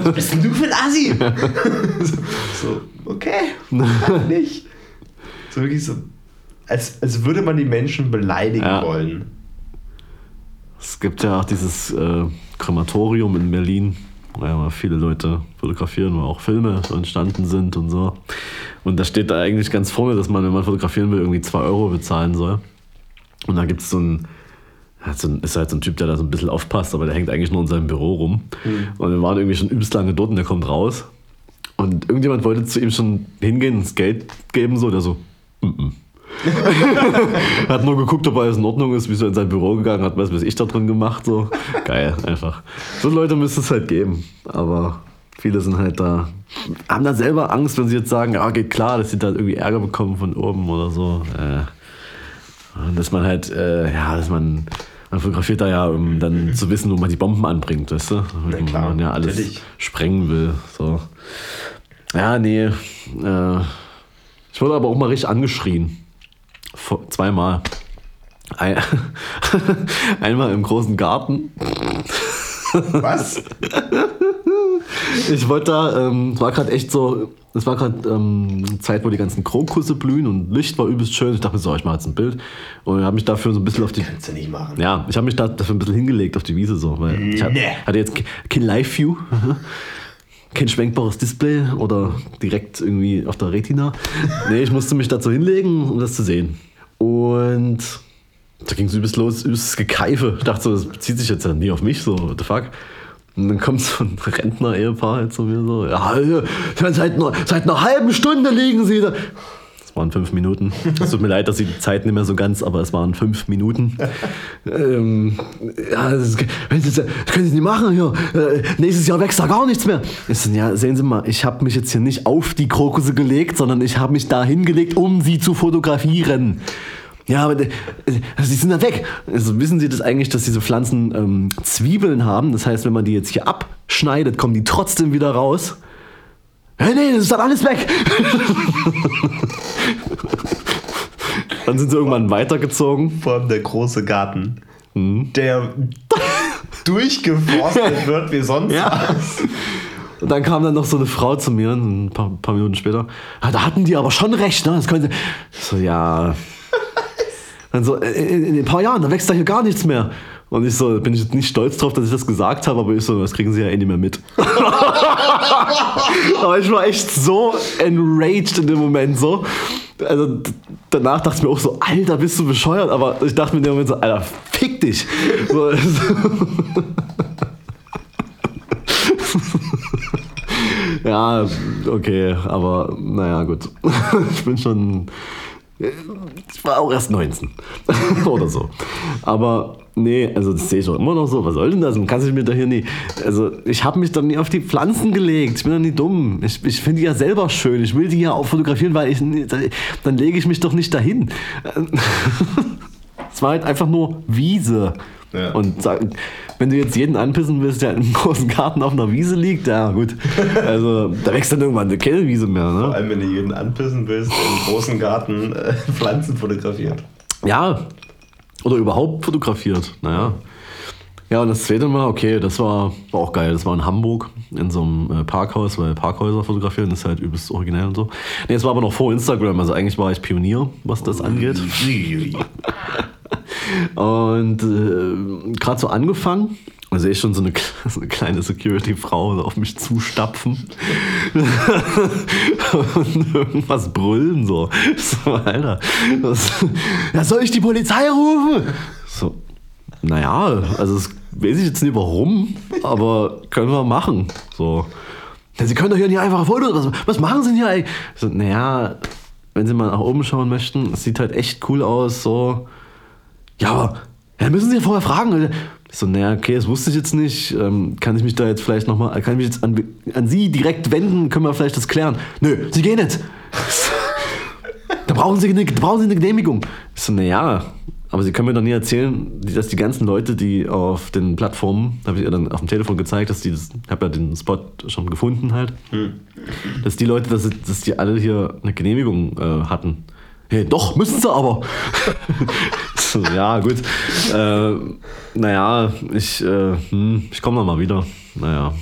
Was bist denn du für ein Assi? so, okay, nicht. So wirklich so, als, als würde man die Menschen beleidigen wollen. Es gibt ja auch dieses äh, Krematorium in Berlin, wo ja viele Leute fotografieren, wo auch Filme entstanden sind und so. Und da steht da eigentlich ganz vorne, dass man, wenn man fotografieren will, irgendwie 2 Euro bezahlen soll. Und da gibt es so ein, ein, ist halt so ein Typ, der da so ein bisschen aufpasst, aber der hängt eigentlich nur in seinem Büro rum. Mhm. Und wir waren irgendwie schon übelst lange dort und der kommt raus. Und irgendjemand wollte zu ihm schon hingehen und das Geld geben, so, der so, mm -mm. hat nur geguckt, ob alles in Ordnung ist, wie so in sein Büro gegangen hat, was weiß ich da drin gemacht. So. Geil, einfach. So Leute müsste es halt geben. Aber viele sind halt da, haben dann selber Angst, wenn sie jetzt sagen, ja, geht klar, dass sie da irgendwie Ärger bekommen von oben oder so. Äh, dass man halt, äh, ja, dass man, man fotografiert da ja, um dann zu wissen, wo man die Bomben anbringt, weißt du? Ja, klar, man ja alles natürlich. sprengen will. So. Ja, nee. Äh, ich wurde aber auch mal richtig angeschrien zweimal. Ein, einmal im großen Garten. Was? Ich wollte da, ähm, es war gerade echt so, es war gerade ähm, Zeit, wo die ganzen Krokusse blühen und Licht war übelst schön. Ich dachte mir so, ich mache jetzt ein Bild und habe mich dafür so ein bisschen auf die. Kannst du nicht machen. Ja, ich habe mich da dafür ein bisschen hingelegt auf die Wiese so, weil ich hab, nee. hatte jetzt kein Live-View, kein schwenkbares Display oder direkt irgendwie auf der Retina. Nee, ich musste mich dazu hinlegen, um das zu sehen. Und da ging es übelst los, übelst Gekeife. Ich dachte so, das bezieht sich jetzt ja nie auf mich, so, what the fuck. Und dann kommt so ein Rentner-Ehepaar halt zu mir so, ja, seit, einer, seit einer halben Stunde liegen sie da. Das waren fünf Minuten. Es tut mir leid, dass sie die Zeit nicht mehr so ganz, aber es waren fünf Minuten. ähm, ja, das, können Sie nicht machen hier. Äh, nächstes Jahr wächst da gar nichts mehr. Ich so, ja, sehen Sie mal, ich habe mich jetzt hier nicht auf die Krokusse gelegt, sondern ich habe mich da hingelegt, um sie zu fotografieren. Ja, aber äh, sie sind dann weg. Also wissen Sie das eigentlich, dass diese Pflanzen ähm, Zwiebeln haben? Das heißt, wenn man die jetzt hier abschneidet, kommen die trotzdem wieder raus. Hey, nee, das ist dann alles weg. dann sind sie irgendwann weitergezogen. Vor allem der große Garten, mhm. der durchgeforstet wird wie sonst ja. was. Und dann kam dann noch so eine Frau zu mir, ein paar, paar Minuten später. Ja, da hatten die aber schon recht, ne? Das können sie. So, ja. Dann so, äh, in, in, ein paar Jahren, da wächst da hier gar nichts mehr. Und ich so, bin ich nicht stolz drauf, dass ich das gesagt habe, aber ich so, das kriegen sie ja eh nicht mehr mit. aber ich war echt so enraged in dem Moment so. Also danach dachte ich mir auch so, Alter, bist du bescheuert? Aber ich dachte mir in dem Moment so, Alter, fick dich. So, ja, okay, aber naja, gut. ich bin schon ich war auch erst 19 oder so. Aber nee, also das sehe ich auch immer noch so. Was soll denn das? Man kann sich mir da hier nie. Also ich habe mich doch nie auf die Pflanzen gelegt. Ich bin doch nie dumm. Ich, ich finde die ja selber schön. Ich will die ja auch fotografieren, weil ich dann lege ich mich doch nicht dahin. Es war halt einfach nur Wiese. Ja. Und wenn du jetzt jeden anpissen willst, der im großen Garten auf einer Wiese liegt, ja gut. Also da wächst dann irgendwann eine Kellwiese mehr. Ne? Vor allem, wenn du jeden anpissen willst, im großen Garten äh, Pflanzen fotografiert. Ja. Oder überhaupt fotografiert. Naja. Ja, und das zweite Mal, okay, das war, war auch geil. Das war in Hamburg in so einem äh, Parkhaus, weil Parkhäuser fotografieren ist halt übelst originell und so. Nee, es war aber noch vor Instagram, also eigentlich war ich Pionier, was das angeht. Und äh, gerade so angefangen, da sehe ich schon so eine, so eine kleine Security-Frau auf mich zustapfen und irgendwas brüllen so. So, Alter, was, ja, soll ich die Polizei rufen? So, naja, also das weiß ich jetzt nicht warum, aber können wir machen. So. Ja, Sie können doch hier nicht einfach Fotos, was, was machen Sie denn hier eigentlich? So, naja, wenn Sie mal nach oben schauen möchten, es sieht halt echt cool aus, so. Ja, aber ja, müssen Sie ja vorher fragen. Ich so, naja, okay, das wusste ich jetzt nicht. Ähm, kann ich mich da jetzt vielleicht nochmal, kann ich mich jetzt an, an Sie direkt wenden? Können wir vielleicht das klären? Nö, Sie gehen nicht. da brauchen Sie, eine, brauchen Sie eine Genehmigung. Ich so, naja, aber Sie können mir doch nie erzählen, dass die ganzen Leute, die auf den Plattformen, habe ich ihr dann auf dem Telefon gezeigt, dass die das, ich habe ja den Spot schon gefunden halt, hm. dass die Leute, dass, dass die alle hier eine Genehmigung äh, hatten. Hey, doch, müssen sie aber. so, ja, gut. Äh, naja, ich, äh, hm, ich komme nochmal wieder. Naja.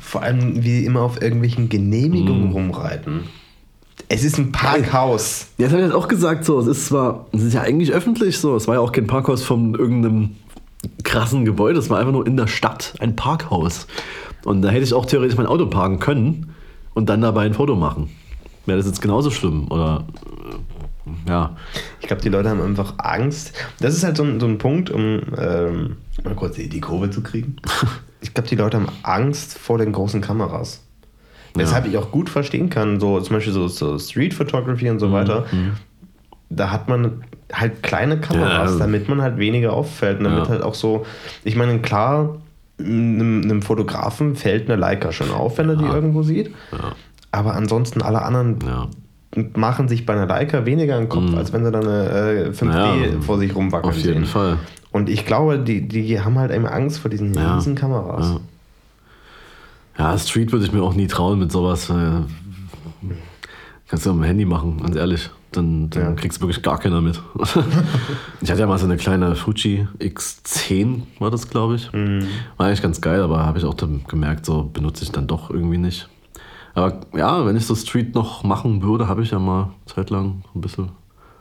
Vor allem, wie immer auf irgendwelchen Genehmigungen hm. rumreiten. Es ist ein Parkhaus. Ja, das habe ich jetzt auch gesagt. So, es ist zwar, es ist ja eigentlich öffentlich so. Es war ja auch kein Parkhaus von irgendeinem krassen Gebäude. Es war einfach nur in der Stadt ein Parkhaus. Und da hätte ich auch theoretisch mein Auto parken können und dann dabei ein Foto machen. Wäre das jetzt genauso schlimm? Oder ja. Ich glaube, die Leute haben einfach Angst. Das ist halt so ein, so ein Punkt, um ähm, mal kurz die, die Kurve zu kriegen. Ich glaube, die Leute haben Angst vor den großen Kameras. Weshalb ja. ich auch gut verstehen kann, so zum Beispiel so, so Street Photography und so mhm. weiter. Mhm. Da hat man halt kleine Kameras, ja. damit man halt weniger auffällt. Und damit ja. halt auch so, ich meine, klar, einem, einem, Fotografen fällt eine Leica schon auf, wenn er die irgendwo sieht. Aber ansonsten alle anderen ja. machen sich bei einer Leica weniger im Kopf, mhm. als wenn sie dann eine äh, 5D ja, vor sich rumwackeln Auf jeden sehen. Fall. Und ich glaube, die, die haben halt immer Angst vor diesen ja. riesen Kameras. Ja. ja. Street würde ich mir auch nie trauen mit sowas. Kannst du am Handy machen, ganz ehrlich. Dann, dann ja. kriegst du wirklich gar keiner mit. ich hatte ja mal so eine kleine Fuji X10, war das, glaube ich. Mhm. War eigentlich ganz geil, aber habe ich auch dann gemerkt, so benutze ich dann doch irgendwie nicht. Aber ja, wenn ich so Street noch machen würde, habe ich ja mal zeitlang ein bisschen,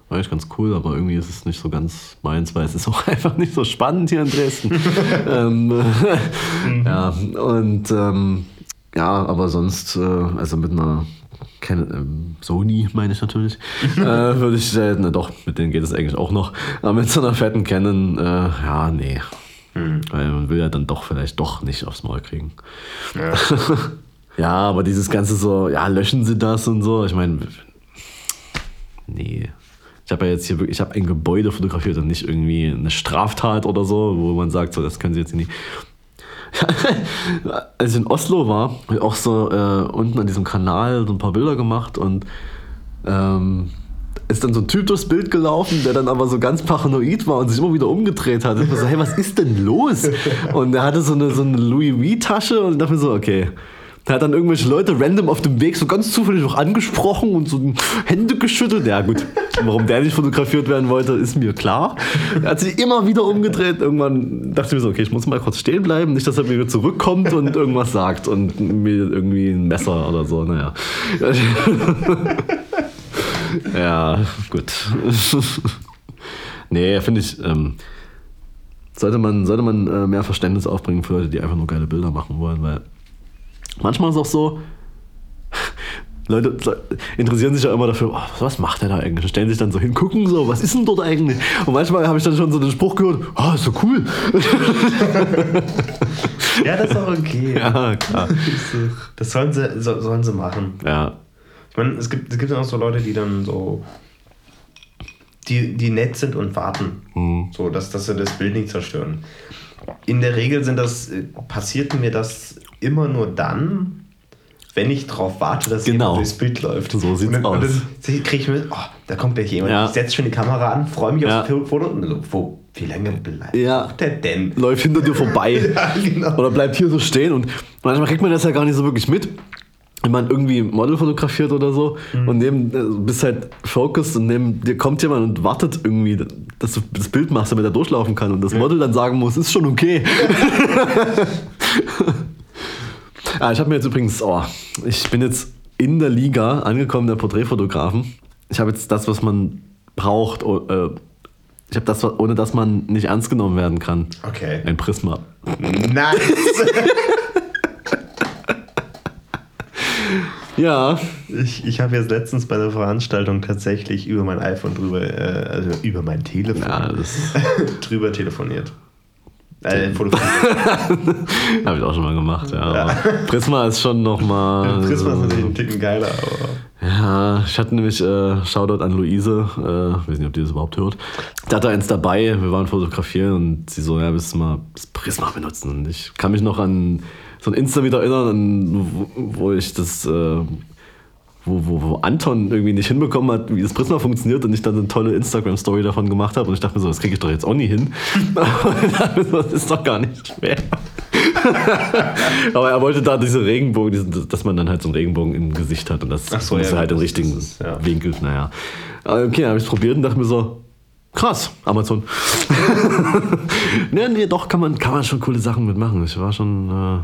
war eigentlich ganz cool, aber irgendwie ist es nicht so ganz meins, weil es ist auch einfach nicht so spannend hier in Dresden. ähm, mhm. Ja, und ähm, ja, aber sonst, äh, also mit einer Ken ähm, Sony meine ich natürlich, äh, würde ich, äh, na doch, mit denen geht es eigentlich auch noch, aber mit so einer fetten Canon, äh, ja, nee. Mhm. Weil man will ja dann doch vielleicht doch nicht aufs Maul kriegen. Ja. Ja, aber dieses ganze so, ja, löschen Sie das und so. Ich meine, nee. Ich habe ja jetzt hier wirklich, ich habe ein Gebäude fotografiert und nicht irgendwie eine Straftat oder so, wo man sagt, so, das können Sie jetzt nicht. Als ich in Oslo war, habe ich auch so äh, unten an diesem Kanal so ein paar Bilder gemacht und ähm, ist dann so ein Typ durchs Bild gelaufen, der dann aber so ganz paranoid war und sich immer wieder umgedreht hat. Ich war so, hey, was ist denn los? Und er hatte so eine, so eine Louis V-Tasche und dachte mir so, okay, der hat dann irgendwelche Leute random auf dem Weg so ganz zufällig noch angesprochen und so Hände geschüttelt. Ja, gut, warum der nicht fotografiert werden wollte, ist mir klar. Er hat sich immer wieder umgedreht. Irgendwann dachte ich mir so, okay, ich muss mal kurz stehen bleiben, nicht, dass er wieder zurückkommt und irgendwas sagt und mir irgendwie ein Messer oder so. Naja. ja, gut. nee, finde ich. Ähm, sollte man, sollte man äh, mehr Verständnis aufbringen für Leute, die einfach nur geile Bilder machen wollen, weil Manchmal ist es auch so, Leute interessieren sich ja immer dafür, oh, was macht der da eigentlich? Stellen sich dann so hin, gucken so, was ist denn dort eigentlich? Und manchmal habe ich dann schon so den Spruch gehört, oh, ist so cool. ja, das ist auch okay. Ja, klar. Das sollen sie, sollen sie machen. Ja. Ich meine, es gibt, es gibt dann auch so Leute, die dann so, die, die nett sind und warten. Mhm. So, dass, dass sie das Bild nicht zerstören. In der Regel sind das, passiert mir das immer nur dann, wenn ich darauf warte, dass genau. jemand durchs Bild läuft. So sieht's und dann, aus. Und dann kriege ich mit, oh, da kommt gleich jemand. Ja. Ich setze schon die Kamera an, freue mich ja. aufs Foto und so, wo, wie lange bleibt ja. der denn? Läuft hinter dir vorbei. ja, genau. Oder bleibt hier so stehen und manchmal kriegt man das ja gar nicht so wirklich mit. Wenn man irgendwie Model fotografiert oder so mhm. und neben äh, bist halt focused und neben dir kommt jemand und wartet irgendwie, dass du das Bild machst, damit er durchlaufen kann und das Model dann sagen muss, ist schon okay. Ah, ich habe mir jetzt übrigens, oh, ich bin jetzt in der Liga angekommen der Porträtfotografen. Ich habe jetzt das, was man braucht. Oh, äh, ich habe das, ohne dass man nicht ernst genommen werden kann. Okay. Ein Prisma. Nice. ja. Ich, ich habe jetzt letztens bei der Veranstaltung tatsächlich über mein iPhone drüber, äh, also über mein Telefon ja, drüber telefoniert. Äh, Habe ich auch schon mal gemacht, ja. ja. Prisma ist schon nochmal. Prisma ist natürlich ein Ticken geiler, aber. Ja, ich hatte nämlich äh, Shoutout an Luise, äh, weiß nicht, ob die das überhaupt hört. Da hatte eins dabei, wir waren fotografieren und sie so, ja, willst du mal das Prisma benutzen? Und ich kann mich noch an so ein Insta wieder erinnern, wo, wo ich das, äh, wo, wo, wo Anton irgendwie nicht hinbekommen hat, wie das Prisma funktioniert und ich dann eine tolle Instagram-Story davon gemacht habe und ich dachte mir so, das kriege ich doch jetzt auch nie hin. das ist doch gar nicht schwer. Aber er wollte da diese Regenbogen, dass man dann halt so einen Regenbogen im Gesicht hat und das Ach so, ist ja, halt im richtigen ist ja. Winkel. Naja. Aber Okay, dann habe ich es probiert und dachte mir so, krass, Amazon. nee, nee, doch, kann man, kann man schon coole Sachen mitmachen. Ich war schon äh,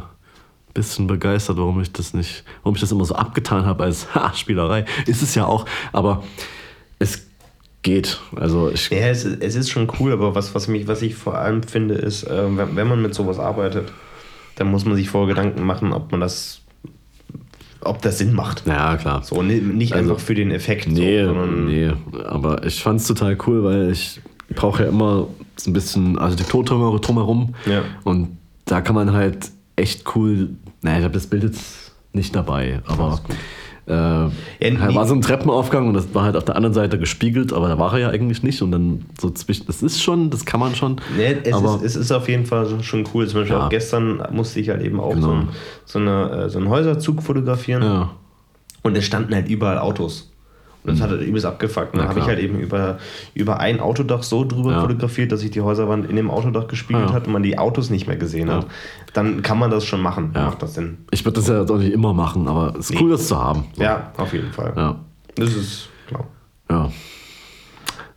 bisschen begeistert, warum ich das nicht, warum ich das immer so abgetan habe als ha, Spielerei. Ist es ja auch, aber es geht. Also ich, Ja, es, es ist schon cool, aber was, was, mich, was ich vor allem finde, ist, äh, wenn, wenn man mit sowas arbeitet, dann muss man sich vorher Gedanken machen, ob man das, ob das Sinn macht. ja, klar. So, ni- nicht Also, einfach für den Effekt. Nee, so, nee, aber ich fand es total cool, weil ich brauche ja immer so ein bisschen Architektur drumher- drumherum. Ja. Und da kann man halt echt cool, naja, ich habe das Bild jetzt nicht dabei, aber äh, Ja, nee. war so ein Treppenaufgang und das war halt auf der anderen Seite gespiegelt, aber da war er ja eigentlich nicht und dann so zwischen, das ist schon, das kann man schon. Nee, es, aber ist, es ist auf jeden Fall schon cool. Zum Beispiel Ja. auch gestern musste ich halt eben auch Genau. so, ein, so, eine, äh, so einen Häuserzug fotografieren. ja, Und es standen halt überall Autos. Und das hat halt übelst abgefuckt. Und dann habe ich halt eben über, über ein Autodach so drüber Ja. fotografiert, dass sich die Häuserwand in dem Autodach gespiegelt Ja. hat und man die Autos nicht mehr gesehen Ja. hat. Dann kann man das schon machen. Macht das Sinn. ich würde das ja doch nicht immer machen, aber es ist cool, das zu haben. So. Ja, auf jeden Fall. ja. Das ist klar. Ja.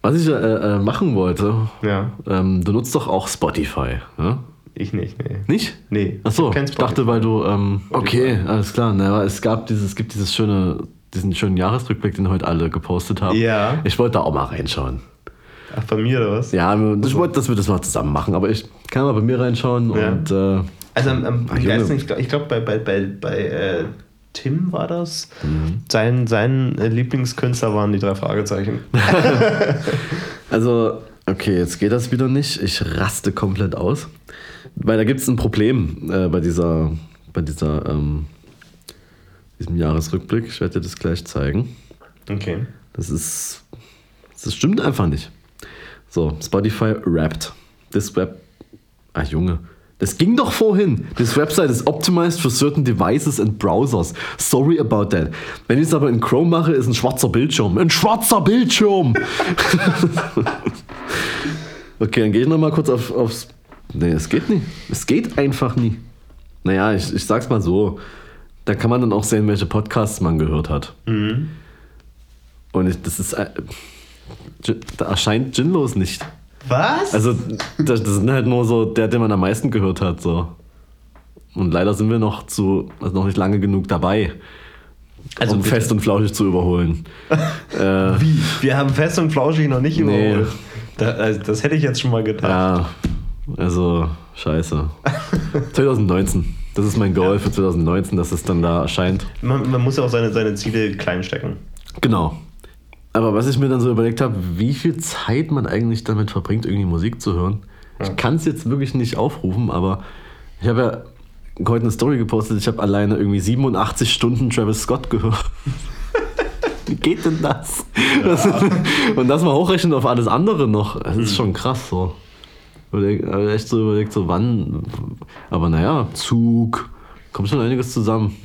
Was ich äh, äh, machen wollte, Ja, ähm, du nutzt doch auch Spotify, ne? ich nicht, nee. Nicht? Nee, Achso, kein ich dachte, weil du. Ähm, okay, alles klar. Na, es gab dieses, es gibt dieses schöne, diesen schönen Jahresrückblick, den heute alle gepostet haben. Ja. Ich wollte da auch mal reinschauen. Ach, bei mir oder was? Ja, ich wollte, dass wir das mal zusammen machen, aber ich kann mal bei mir reinschauen Ja. und äh, Also am, am Ach, Junge. geilsten, ich glaube, glaub, bei, bei, bei, bei äh, Tim war das. Mhm. Sein, sein äh, Lieblingskünstler waren die drei Fragezeichen. Also, okay, jetzt geht das wieder nicht. Ich raste komplett aus. Weil da gibt es ein Problem äh, bei dieser, bei dieser, ähm, diesem Jahresrückblick. Ich werde dir das gleich zeigen. Okay. Das ist, das stimmt einfach nicht. So, Spotify rappt. This web, ah Junge, das ging doch vorhin. This website is optimized for certain devices and browsers. Sorry about that. Wenn ich es aber in Chrome mache, ist ein schwarzer Bildschirm. Ein schwarzer Bildschirm! okay, dann gehe ich nochmal kurz auf, aufs. Nee, es geht nicht. Es geht einfach nie. Naja, ich, ich sag's mal so. Da kann man dann auch sehen, welche Podcasts man gehört hat. Und ich, das ist. äh, Da erscheint Ginlos nicht. Was? Also, das, das sind halt nur so der, den man am meisten gehört hat. So. Und leider sind wir noch zu, also noch nicht lange genug dabei, Also um bitte. fest und flauschig zu überholen. äh, Wie? Wir haben fest und flauschig noch nicht Nee. überholt. Da, also das hätte ich jetzt schon mal gedacht. ja, also, scheiße. 2019. Das ist mein Goal für 2019, dass es dann da erscheint. Man, man muss ja auch seine, seine Ziele klein stecken. Genau. Aber was ich mir dann so überlegt habe, wie viel Zeit man eigentlich damit verbringt, irgendwie Musik zu hören. Ich kann es jetzt wirklich nicht aufrufen, aber ich habe ja heute eine Story gepostet, ich habe alleine irgendwie 87 Stunden Travis Scott gehört. Wie geht denn das? das? Und das mal hochrechnen auf alles andere noch, das ist schon krass so. Überleg, hab echt so überlegt, so wann. Aber naja, Zug, kommt schon einiges zusammen.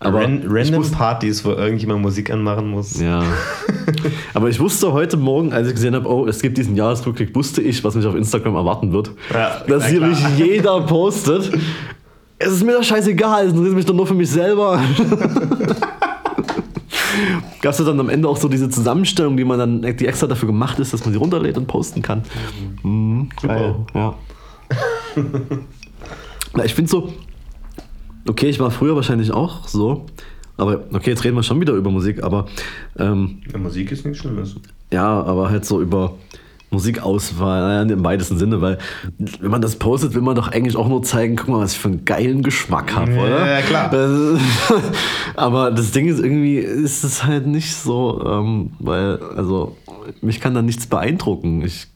Aber Ran, ich random wusste- Partys, wo irgendjemand Musik anmachen muss. ja. Aber ich wusste heute Morgen, als ich gesehen habe, oh, es gibt diesen Jahresrückblick, wusste ich, was mich auf Instagram erwarten wird. Ja, dass hier mich jeder postet. Es ist mir doch scheißegal, es interessiert mich doch nur für mich selber. Gab es ja dann am Ende auch so diese Zusammenstellung, die man dann, die extra dafür gemacht ist, dass man sie runterlädt und posten kann. Mhm, geil, ja. Na, ich finde so, okay, ich war früher wahrscheinlich auch so, aber okay, jetzt reden wir schon wieder über Musik, aber ähm, Ja, Musik ist nichts Schlimmes. ja, aber halt so über Musikauswahl, naja, im weitesten Sinne, weil wenn man das postet, will man doch eigentlich auch nur zeigen, guck mal, was ich für einen geilen Geschmack habe, Ja, oder? ja, klar. Aber das Ding ist irgendwie, ist es halt nicht so, ähm, weil, also, mich kann da nichts beeindrucken. Ich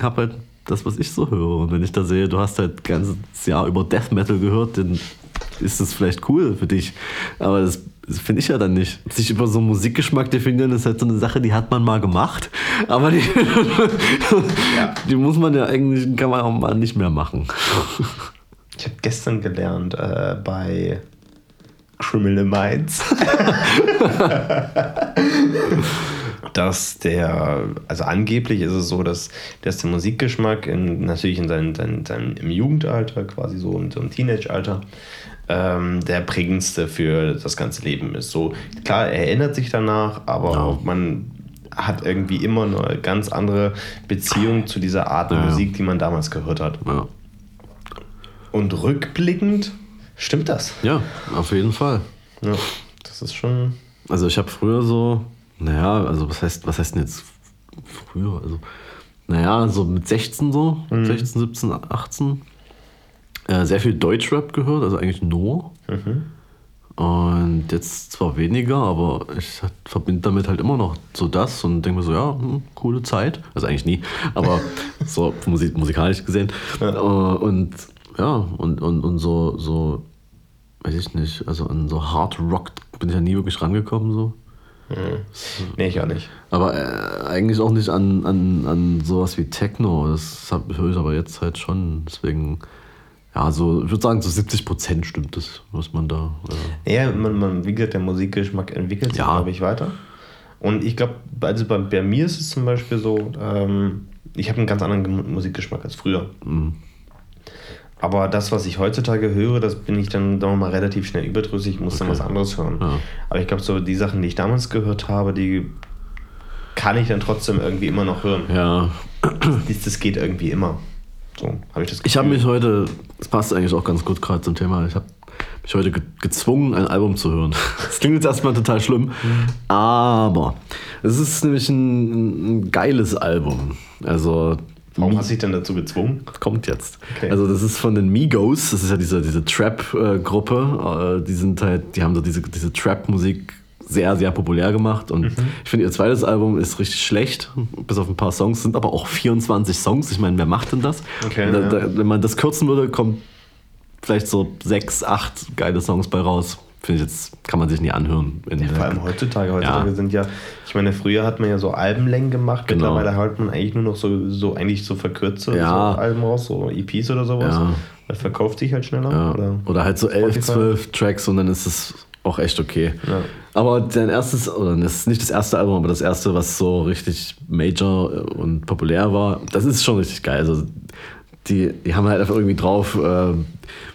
habe halt das, was ich so höre. Und wenn ich da sehe, du hast halt ganzes Jahr über Death Metal gehört, dann ist das vielleicht cool für dich. Aber das Das finde ich ja dann nicht. Sich über so einen Musikgeschmack definieren, ist halt so eine Sache, die hat man mal gemacht. Aber die, ja. die muss man ja eigentlich, kann man auch mal nicht mehr machen. Ich habe gestern gelernt äh, bei Criminal Minds, dass der, also angeblich ist es so, dass, dass der Musikgeschmack in, natürlich in seinem, seinem, seinem, im Jugendalter, quasi so in so einem Teenage-Alter, ähm, der prägendste für das ganze Leben ist. So, klar, er erinnert sich danach, aber ja. man hat irgendwie immer eine ganz andere Beziehung zu dieser Art der ja. Musik, die man damals gehört hat. Ja. Und rückblickend stimmt das. Ja, auf jeden Fall. Ja, das ist schon. Also ich habe früher so, naja, also was heißt, was heißt denn jetzt früher? Also, naja, so mit 16 so, mhm. 16, 17, 18, äh, sehr viel Deutschrap gehört, also eigentlich nur. Mhm. Und jetzt zwar weniger, aber ich verbinde damit halt immer noch so das und denke mir so, ja, hm, coole Zeit. Also eigentlich nie, aber so musik musikalisch gesehen. Ja. Äh, und ja, und, und, und so, so, weiß ich nicht, also an so Hard Rock bin ich ja nie wirklich rangekommen so. Mhm. Nee, ich auch nicht. Aber äh, eigentlich auch nicht an, an, an sowas wie Techno. Das höre ich aber jetzt halt schon. Deswegen, ja, so, ich würde sagen, so 70 Prozent stimmt das, was man da. Äh ja, man, man, wie gesagt, der Musikgeschmack entwickelt sich, ja. glaube ich, weiter. Und ich glaube, also bei, bei, mir ist es zum Beispiel so, ähm, ich habe einen ganz anderen Musikgeschmack als früher. Mhm. Aber das, was ich heutzutage höre, das bin ich dann noch mal relativ schnell überdrüssig, muss okay. dann was anderes hören. Ja. Aber ich glaube, so die Sachen, die ich damals gehört habe, die kann ich dann trotzdem irgendwie immer noch hören. Ja. Das, das geht irgendwie immer. So habe ich das Gefühl. Ich habe mich heute, das passt eigentlich auch ganz gut gerade zum Thema, ich habe mich heute ge gezwungen, ein Album zu hören. Das klingt jetzt erstmal total schlimm, aber es ist nämlich ein, ein geiles Album. Also Warum hast du dich denn dazu gezwungen? Kommt jetzt. Okay. Also das ist von den Migos, das ist ja diese, diese Trap-Gruppe. Äh, die sind halt, die haben so diese, diese Trap-Musik sehr, sehr populär gemacht. Und mhm. ich finde, ihr zweites Album ist richtig schlecht, bis auf ein paar Songs, sind aber auch 24 Songs. Ich meine, wer macht denn das? Okay, da, da, wenn man das kürzen würde, kommt vielleicht so sechs, acht geile Songs bei raus finde ich jetzt, kann man sich nie anhören. Ja, vor allem heutzutage. Heutzutage ja. sind ja, ich meine, früher hat man ja so Albenlängen gemacht, genau. mittlerweile hält man eigentlich nur noch so, so eigentlich so verkürzte ja. so Alben raus, so EPs oder sowas. Ja. Das verkauft sich halt schneller. Oder, oder halt so elf, zwölf Tracks und dann ist es auch echt okay. Aber dein erstes, oder das ist nicht das erste Album, aber das erste, was so richtig major und populär war, das ist schon richtig geil. Also die, die haben halt einfach irgendwie drauf äh,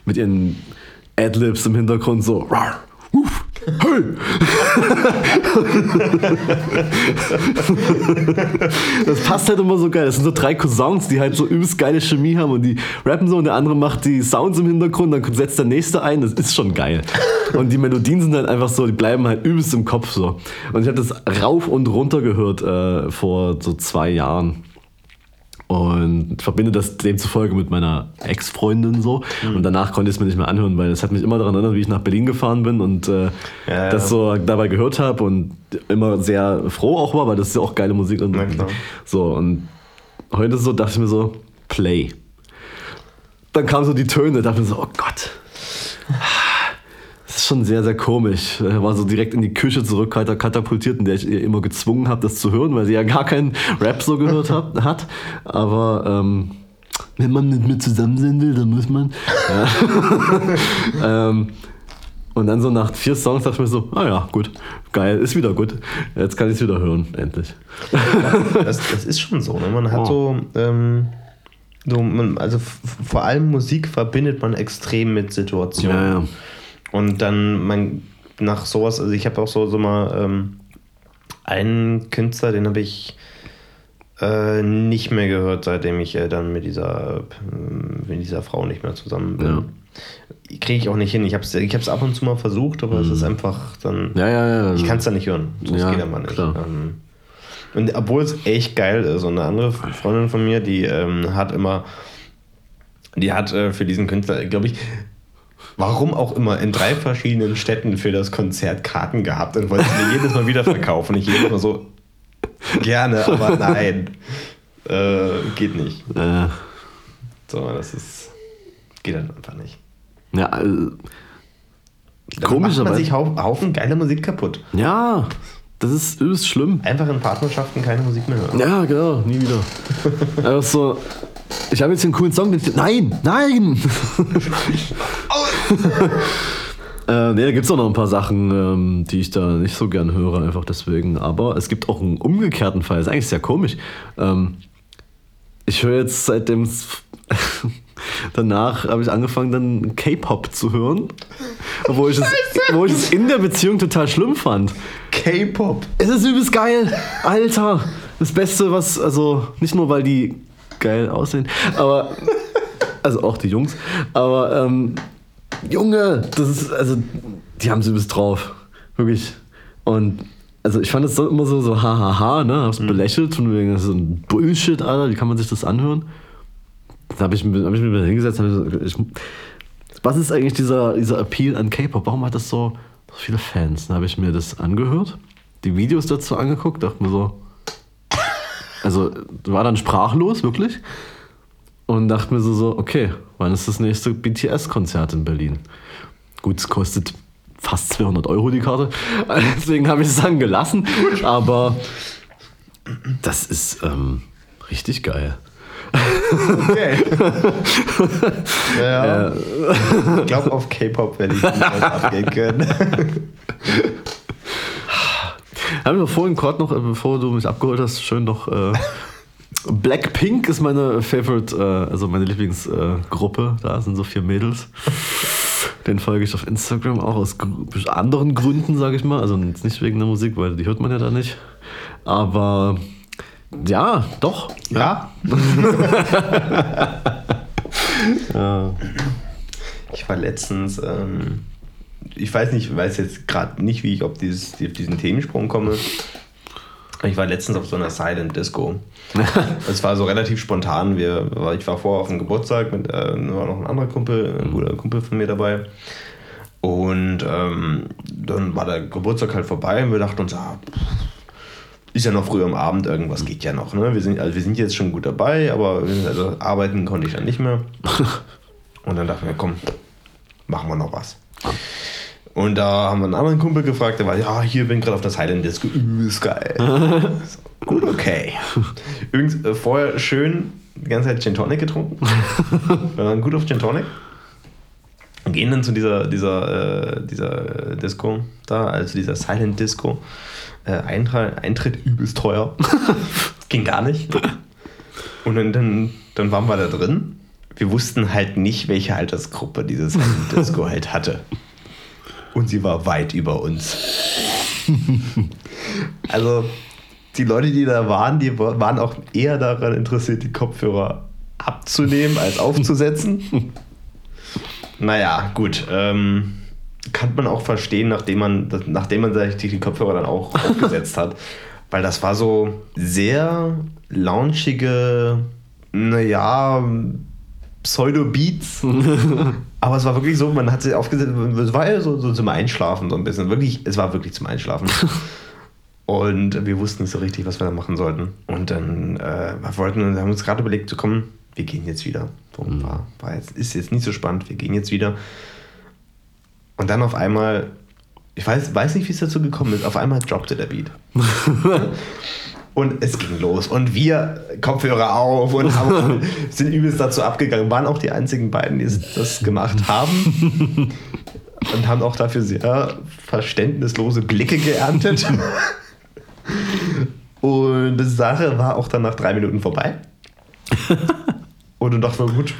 mit ihren Adlibs im Hintergrund so. Rar, uff, hey. das passt halt immer so geil. Das sind so drei Cousins, die halt so übelst geile Chemie haben und die rappen so und der andere macht die Sounds im Hintergrund, dann setzt der nächste ein. Das ist schon geil. Und die Melodien sind halt einfach so, die bleiben halt übelst im Kopf so. Und ich habe das rauf und runter gehört äh, vor so zwei Jahren und verbinde das demzufolge mit meiner Ex-Freundin so. Mhm. Und danach konnte ich es mir nicht mehr anhören, weil es hat mich immer daran erinnert, wie ich nach Berlin gefahren bin und äh, ja, das so dabei gehört habe und immer sehr froh auch war, weil das ist ja auch geile Musik. Und, so, und heute so dachte ich mir so, Play. Dann kamen so die Töne, dachte ich mir so, oh Gott. Ist schon sehr, sehr komisch. Er war so direkt in die Küche zurück katapultiert, in der ich ihr immer gezwungen habe, das zu hören, weil sie ja gar keinen Rap so gehört hat. hat. Aber ähm, wenn man mit mir zusammen sein will, dann muss man. Ja. ähm, und dann so nach vier Songs dachte ich mir so, ah ja, gut, geil, ist wieder gut. Jetzt kann ich es wieder hören, endlich. Das, das, ist schon so. Ne? Man hat oh. so, ähm, so man, also vor allem Musik verbindet man extrem mit Situationen. Ja, ja. Und dann man nach sowas, also ich habe auch so, so mal ähm, einen Künstler, den habe ich äh, nicht mehr gehört, seitdem ich äh, dann mit dieser, äh, mit dieser Frau nicht mehr zusammen bin. Ja. Kriege ich auch nicht hin. Ich habe es ich ab und zu mal versucht, aber mhm. es ist mhm. einfach dann. Ja, ja, ja. Ich kann es dann nicht hören. So ja, geht aber nicht. Ähm, und obwohl es echt geil ist. Und eine andere Freundin von mir, die ähm, hat immer, die hat äh, für diesen Künstler, glaube ich, warum auch immer, in drei verschiedenen Städten für das Konzert Karten gehabt und wollte mir jedes Mal wieder verkaufen. Ich jedes Mal so, gerne, aber nein. Äh, geht nicht. Äh. So, das ist. Geht dann einfach nicht. Ja, also, Da macht man sich Haufen, Haufen geile Musik kaputt. Ja, das ist übelst schlimm. Einfach in Partnerschaften keine Musik mehr hören. Ja, genau, nie wieder. Einfach so, ich habe jetzt einen coolen Song. Den nein, nein! äh, nee, da gibt es auch noch ein paar Sachen, ähm, die ich da nicht so gern höre, einfach deswegen. Aber es gibt auch einen umgekehrten Fall. Das ist eigentlich sehr komisch. Ähm, ich höre jetzt seitdem danach habe ich angefangen dann K-Pop zu hören, obwohl ich, es, wo ich es in der Beziehung total schlimm fand. K-Pop. Es ist übelst geil, Alter. Das Beste, was also nicht nur weil die geil aussehen, aber also auch die Jungs, aber ähm, Junge, das ist also die haben es übelst drauf, wirklich. Und also ich fand es immer so, so hahaha, ne? Hab's mhm. belächelt, von wegen, so ein Bullshit, Alter, wie kann man sich das anhören? Da habe ich, hab ich mich mal hingesetzt und ich, was ist eigentlich dieser, dieser Appeal an K-Pop? Warum hat das so, so viele Fans? Dann habe ich mir das angehört, die Videos dazu angeguckt, dachte mir so, also war dann sprachlos, wirklich. Und dachte mir so, so okay, wann ist das nächste BTS-Konzert in Berlin? Gut, es kostet fast 200 Euro die Karte, deswegen habe ich es dann gelassen. Aber das ist ähm, richtig geil. Okay. ja. Ich glaube, auf K-Pop werde ich nicht abgehen können. Haben wir vorhin gerade noch, äh, bevor du mich abgeholt hast, schön noch. Äh, Blackpink ist meine Favorite, äh, also meine Lieblingsgruppe. Äh, da sind so vier Mädels. Den folge ich auf Instagram auch aus anderen Gründen, sage ich mal. Also nicht wegen der Musik, weil die hört man ja da nicht. Aber ja, doch. Ja. ja. Ich war letztens, ähm, ich weiß nicht, weiß jetzt gerade nicht, wie ich auf, dieses, auf diesen Themensprung komme. Ich war letztens auf so einer Silent Disco. Es war so relativ spontan. Wir, ich war vorher auf einem Geburtstag mit äh, war noch ein anderer Kumpel, ein guter Kumpel von mir dabei. Und ähm, dann war der Geburtstag halt vorbei und wir dachten uns, ah, ist ja noch früh am Abend, irgendwas geht ja noch. Ne? Wir, sind, also wir sind jetzt schon gut dabei, aber also arbeiten konnte ich dann nicht mehr. Und dann dachten wir, komm, machen wir noch was. Und da haben wir einen anderen Kumpel gefragt, der war, ja, hier bin ich gerade auf der Silent Disco, übelst geil. so, gut, okay. Übrigens, äh, vorher schön die ganze Zeit Gin Tonic getrunken. wir waren gut auf Gin Tonic. Und gehen dann zu dieser, dieser, äh, dieser Disco da, also dieser Silent Disco. Äh, Eintritt, Eintritt übelst teuer. Ging gar nicht. Und dann, dann, dann waren wir da drin. Wir wussten halt nicht, welche Altersgruppe dieses Disco halt hatte. Und sie war weit über uns. also die Leute, die da waren, die waren auch eher daran interessiert, die Kopfhörer abzunehmen als aufzusetzen. naja, gut. Ähm, kann man auch verstehen, nachdem man, nachdem man sich die Kopfhörer dann auch aufgesetzt hat. Weil das war so sehr launchige, naja, Pseudo-Beats. Aber es war wirklich so, man hat sich aufgesetzt, es war ja so, so zum Einschlafen so ein bisschen. Wirklich, es war wirklich zum Einschlafen. Und wir wussten nicht so richtig, was wir da machen sollten. Und dann äh, wir wollten, haben uns gerade überlegt, zu kommen, wir gehen jetzt wieder. So, mhm. war, war jetzt, ist jetzt nicht so spannend, wir gehen jetzt wieder. Und dann auf einmal, ich weiß, weiß nicht, wie es dazu gekommen ist, auf einmal droppte der Beat. und es ging los. Und wir Kopfhörer auf und haben, sind übelst dazu abgegangen. Waren auch die einzigen beiden, die das gemacht haben. Und haben auch dafür sehr verständnislose Blicke geerntet. Und die Sache war auch dann nach drei Minuten vorbei. Und dann dachten wir, gut,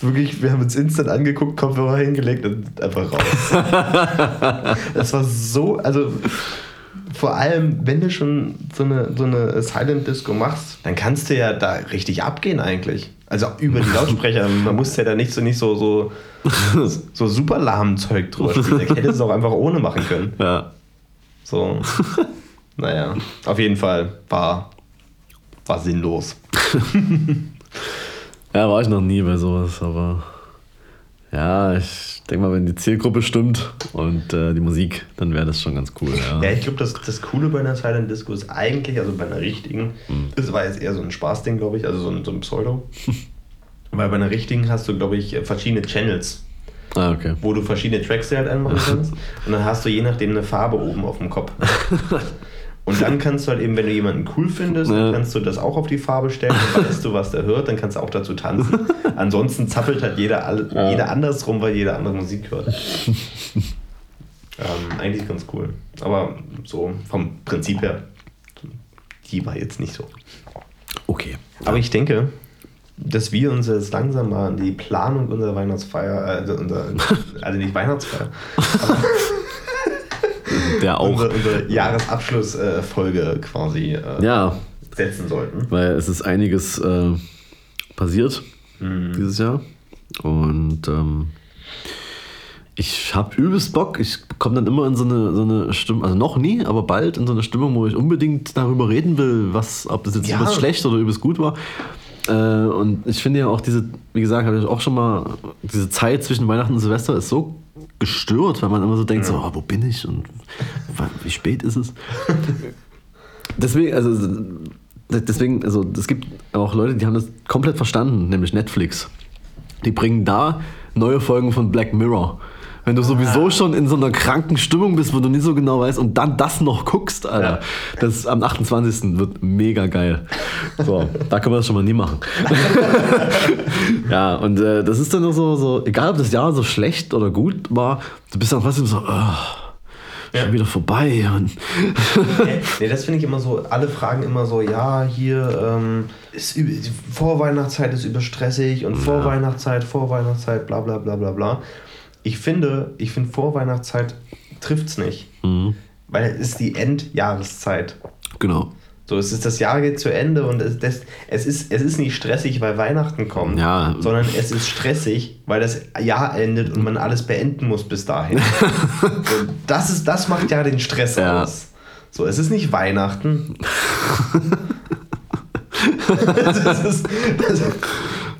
wirklich, wir haben uns instant angeguckt, Kopfhörer hingelegt und einfach raus. das war so, also vor allem, wenn du schon so eine, so eine Silent Disco machst, dann kannst du ja da richtig abgehen eigentlich. Also über die Lautsprecher. Man muss ja da nicht so, nicht so, so, so super lahm Zeug drüber spielen. Der hätte es auch einfach ohne machen können. Ja. So. Naja, auf jeden Fall war, war sinnlos. Ja, war ich noch nie bei sowas, aber ja, ich denke mal, wenn die Zielgruppe stimmt und äh, die Musik, dann wäre das schon ganz cool. Ja, ja ich glaube, das, das Coole bei einer Silent Disco ist eigentlich, also bei einer richtigen, mhm. das war jetzt eher so ein Spaßding, glaube ich, also so ein, so ein Pseudo. Weil bei einer richtigen hast du, glaube ich, verschiedene Channels. Ah, okay. wo du verschiedene Tracks halt einmachen kannst. Und dann hast du je nachdem eine Farbe oben auf dem Kopf. Und dann kannst du halt eben, wenn du jemanden cool findest, Ja. kannst du das auch auf die Farbe stellen. Dann weißt du, was der hört, dann kannst du auch dazu tanzen. Ansonsten zappelt halt jeder, all- Ja. jeder andersrum, weil jeder andere Musik hört. ähm, eigentlich ganz cool. Aber so vom Prinzip her, die war jetzt nicht so. Okay. Aber ich denke, dass wir uns jetzt langsam mal an die Planung unserer Weihnachtsfeier, also, unser, also nicht Weihnachtsfeier, Der auch. unsere, unsere Jahresabschlussfolge quasi äh, Ja, setzen sollten. weil es ist einiges äh, passiert dieses Jahr. Und ähm, ich habe übelst Bock. Ich komme dann immer in so eine, so eine Stimmung, also noch nie, aber bald in so eine Stimmung, wo ich unbedingt darüber reden will, was, ob das jetzt Ja. übelst schlecht oder übelst gut war. Äh, und ich finde ja auch diese, wie gesagt, habe ich auch schon mal, diese Zeit zwischen Weihnachten und Silvester ist so gestört, weil man immer so denkt, so, oh, wo bin ich und wie spät ist es? Deswegen, also deswegen, also es gibt auch Leute, die haben das komplett verstanden, nämlich Netflix. Die bringen da neue Folgen von Black Mirror. Wenn du sowieso schon in so einer kranken Stimmung bist, wo du nicht so genau weißt und dann das noch guckst, Alter. Ja. Das am 28. wird mega geil. So, da können wir das schon mal nie machen. ja, und äh, das ist dann nur so, so, egal ob das Jahr so schlecht oder gut war, du bist dann trotzdem so, oh, schon wieder vorbei. Und nee, das finde ich immer so, alle fragen immer so, ja, hier ähm, ist Vorweihnachtszeit ist überstressig und Vorweihnachtszeit, Vorweihnachtszeit, bla bla bla bla bla. Ich finde, ich finde Vorweihnachtszeit trifft's nicht. Weil es ist die Endjahreszeit. genau. So, es ist das Jahr geht zu Ende und es, das, es, ist, es ist nicht stressig, weil Weihnachten kommt, Ja. sondern es ist stressig, weil das Jahr endet und man alles beenden muss bis dahin. so, das, ist, das macht ja den Stress Ja. aus. So, es ist nicht Weihnachten. das ist, das,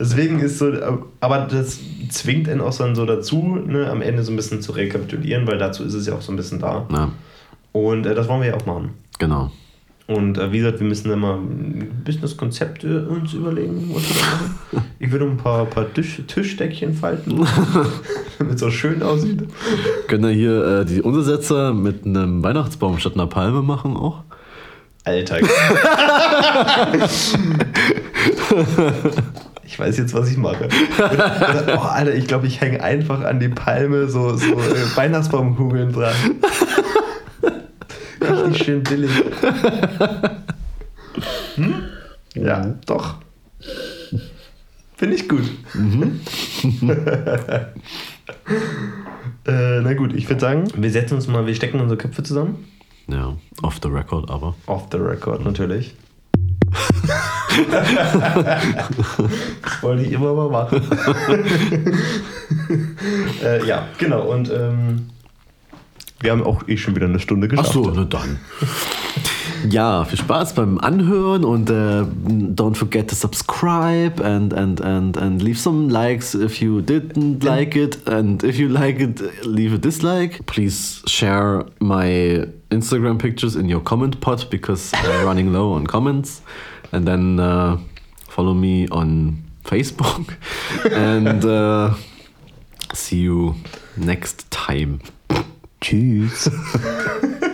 deswegen ist so, aber das zwingt einen auch dann so dazu, ne, am Ende so ein bisschen zu rekapitulieren, weil dazu ist es ja auch so ein bisschen da. Ja, Und äh, das wollen wir ja auch machen. genau. Und äh, wie gesagt, wir müssen mal ein bisschen das Konzept äh, uns überlegen, was wir da machen. Ich würde ein paar, paar Tisch, Tischdeckchen falten, damit es so schön aussieht. Können wir hier äh, die Untersetzer mit einem Weihnachtsbaum statt einer Palme machen auch? Alter. Ich weiß jetzt, was ich mache. Oder, oh, Alter, ich glaube, ich hänge einfach an die Palme so, so äh, Weihnachtsbaumkugeln dran. Richtig schön billig. Hm? Ja, doch. Finde ich gut. äh, na gut, ich würde sagen, wir setzen uns mal, wir stecken unsere Köpfe zusammen. Ja, off the record aber. Off the record natürlich. Das wollte ich immer mal machen. äh, ja, genau. Und ähm, wir haben auch eh schon wieder eine Stunde Ach geschafft. so, na dann. Ja, viel Spaß beim Anhören und äh, don't forget to subscribe and, and, and, and leave some likes if you didn't like it and if you like it, leave a dislike. Please share my Instagram pictures in your comment pod because I'm running low on comments and then uh, follow me on Facebook and uh, see you next time. Tschüss.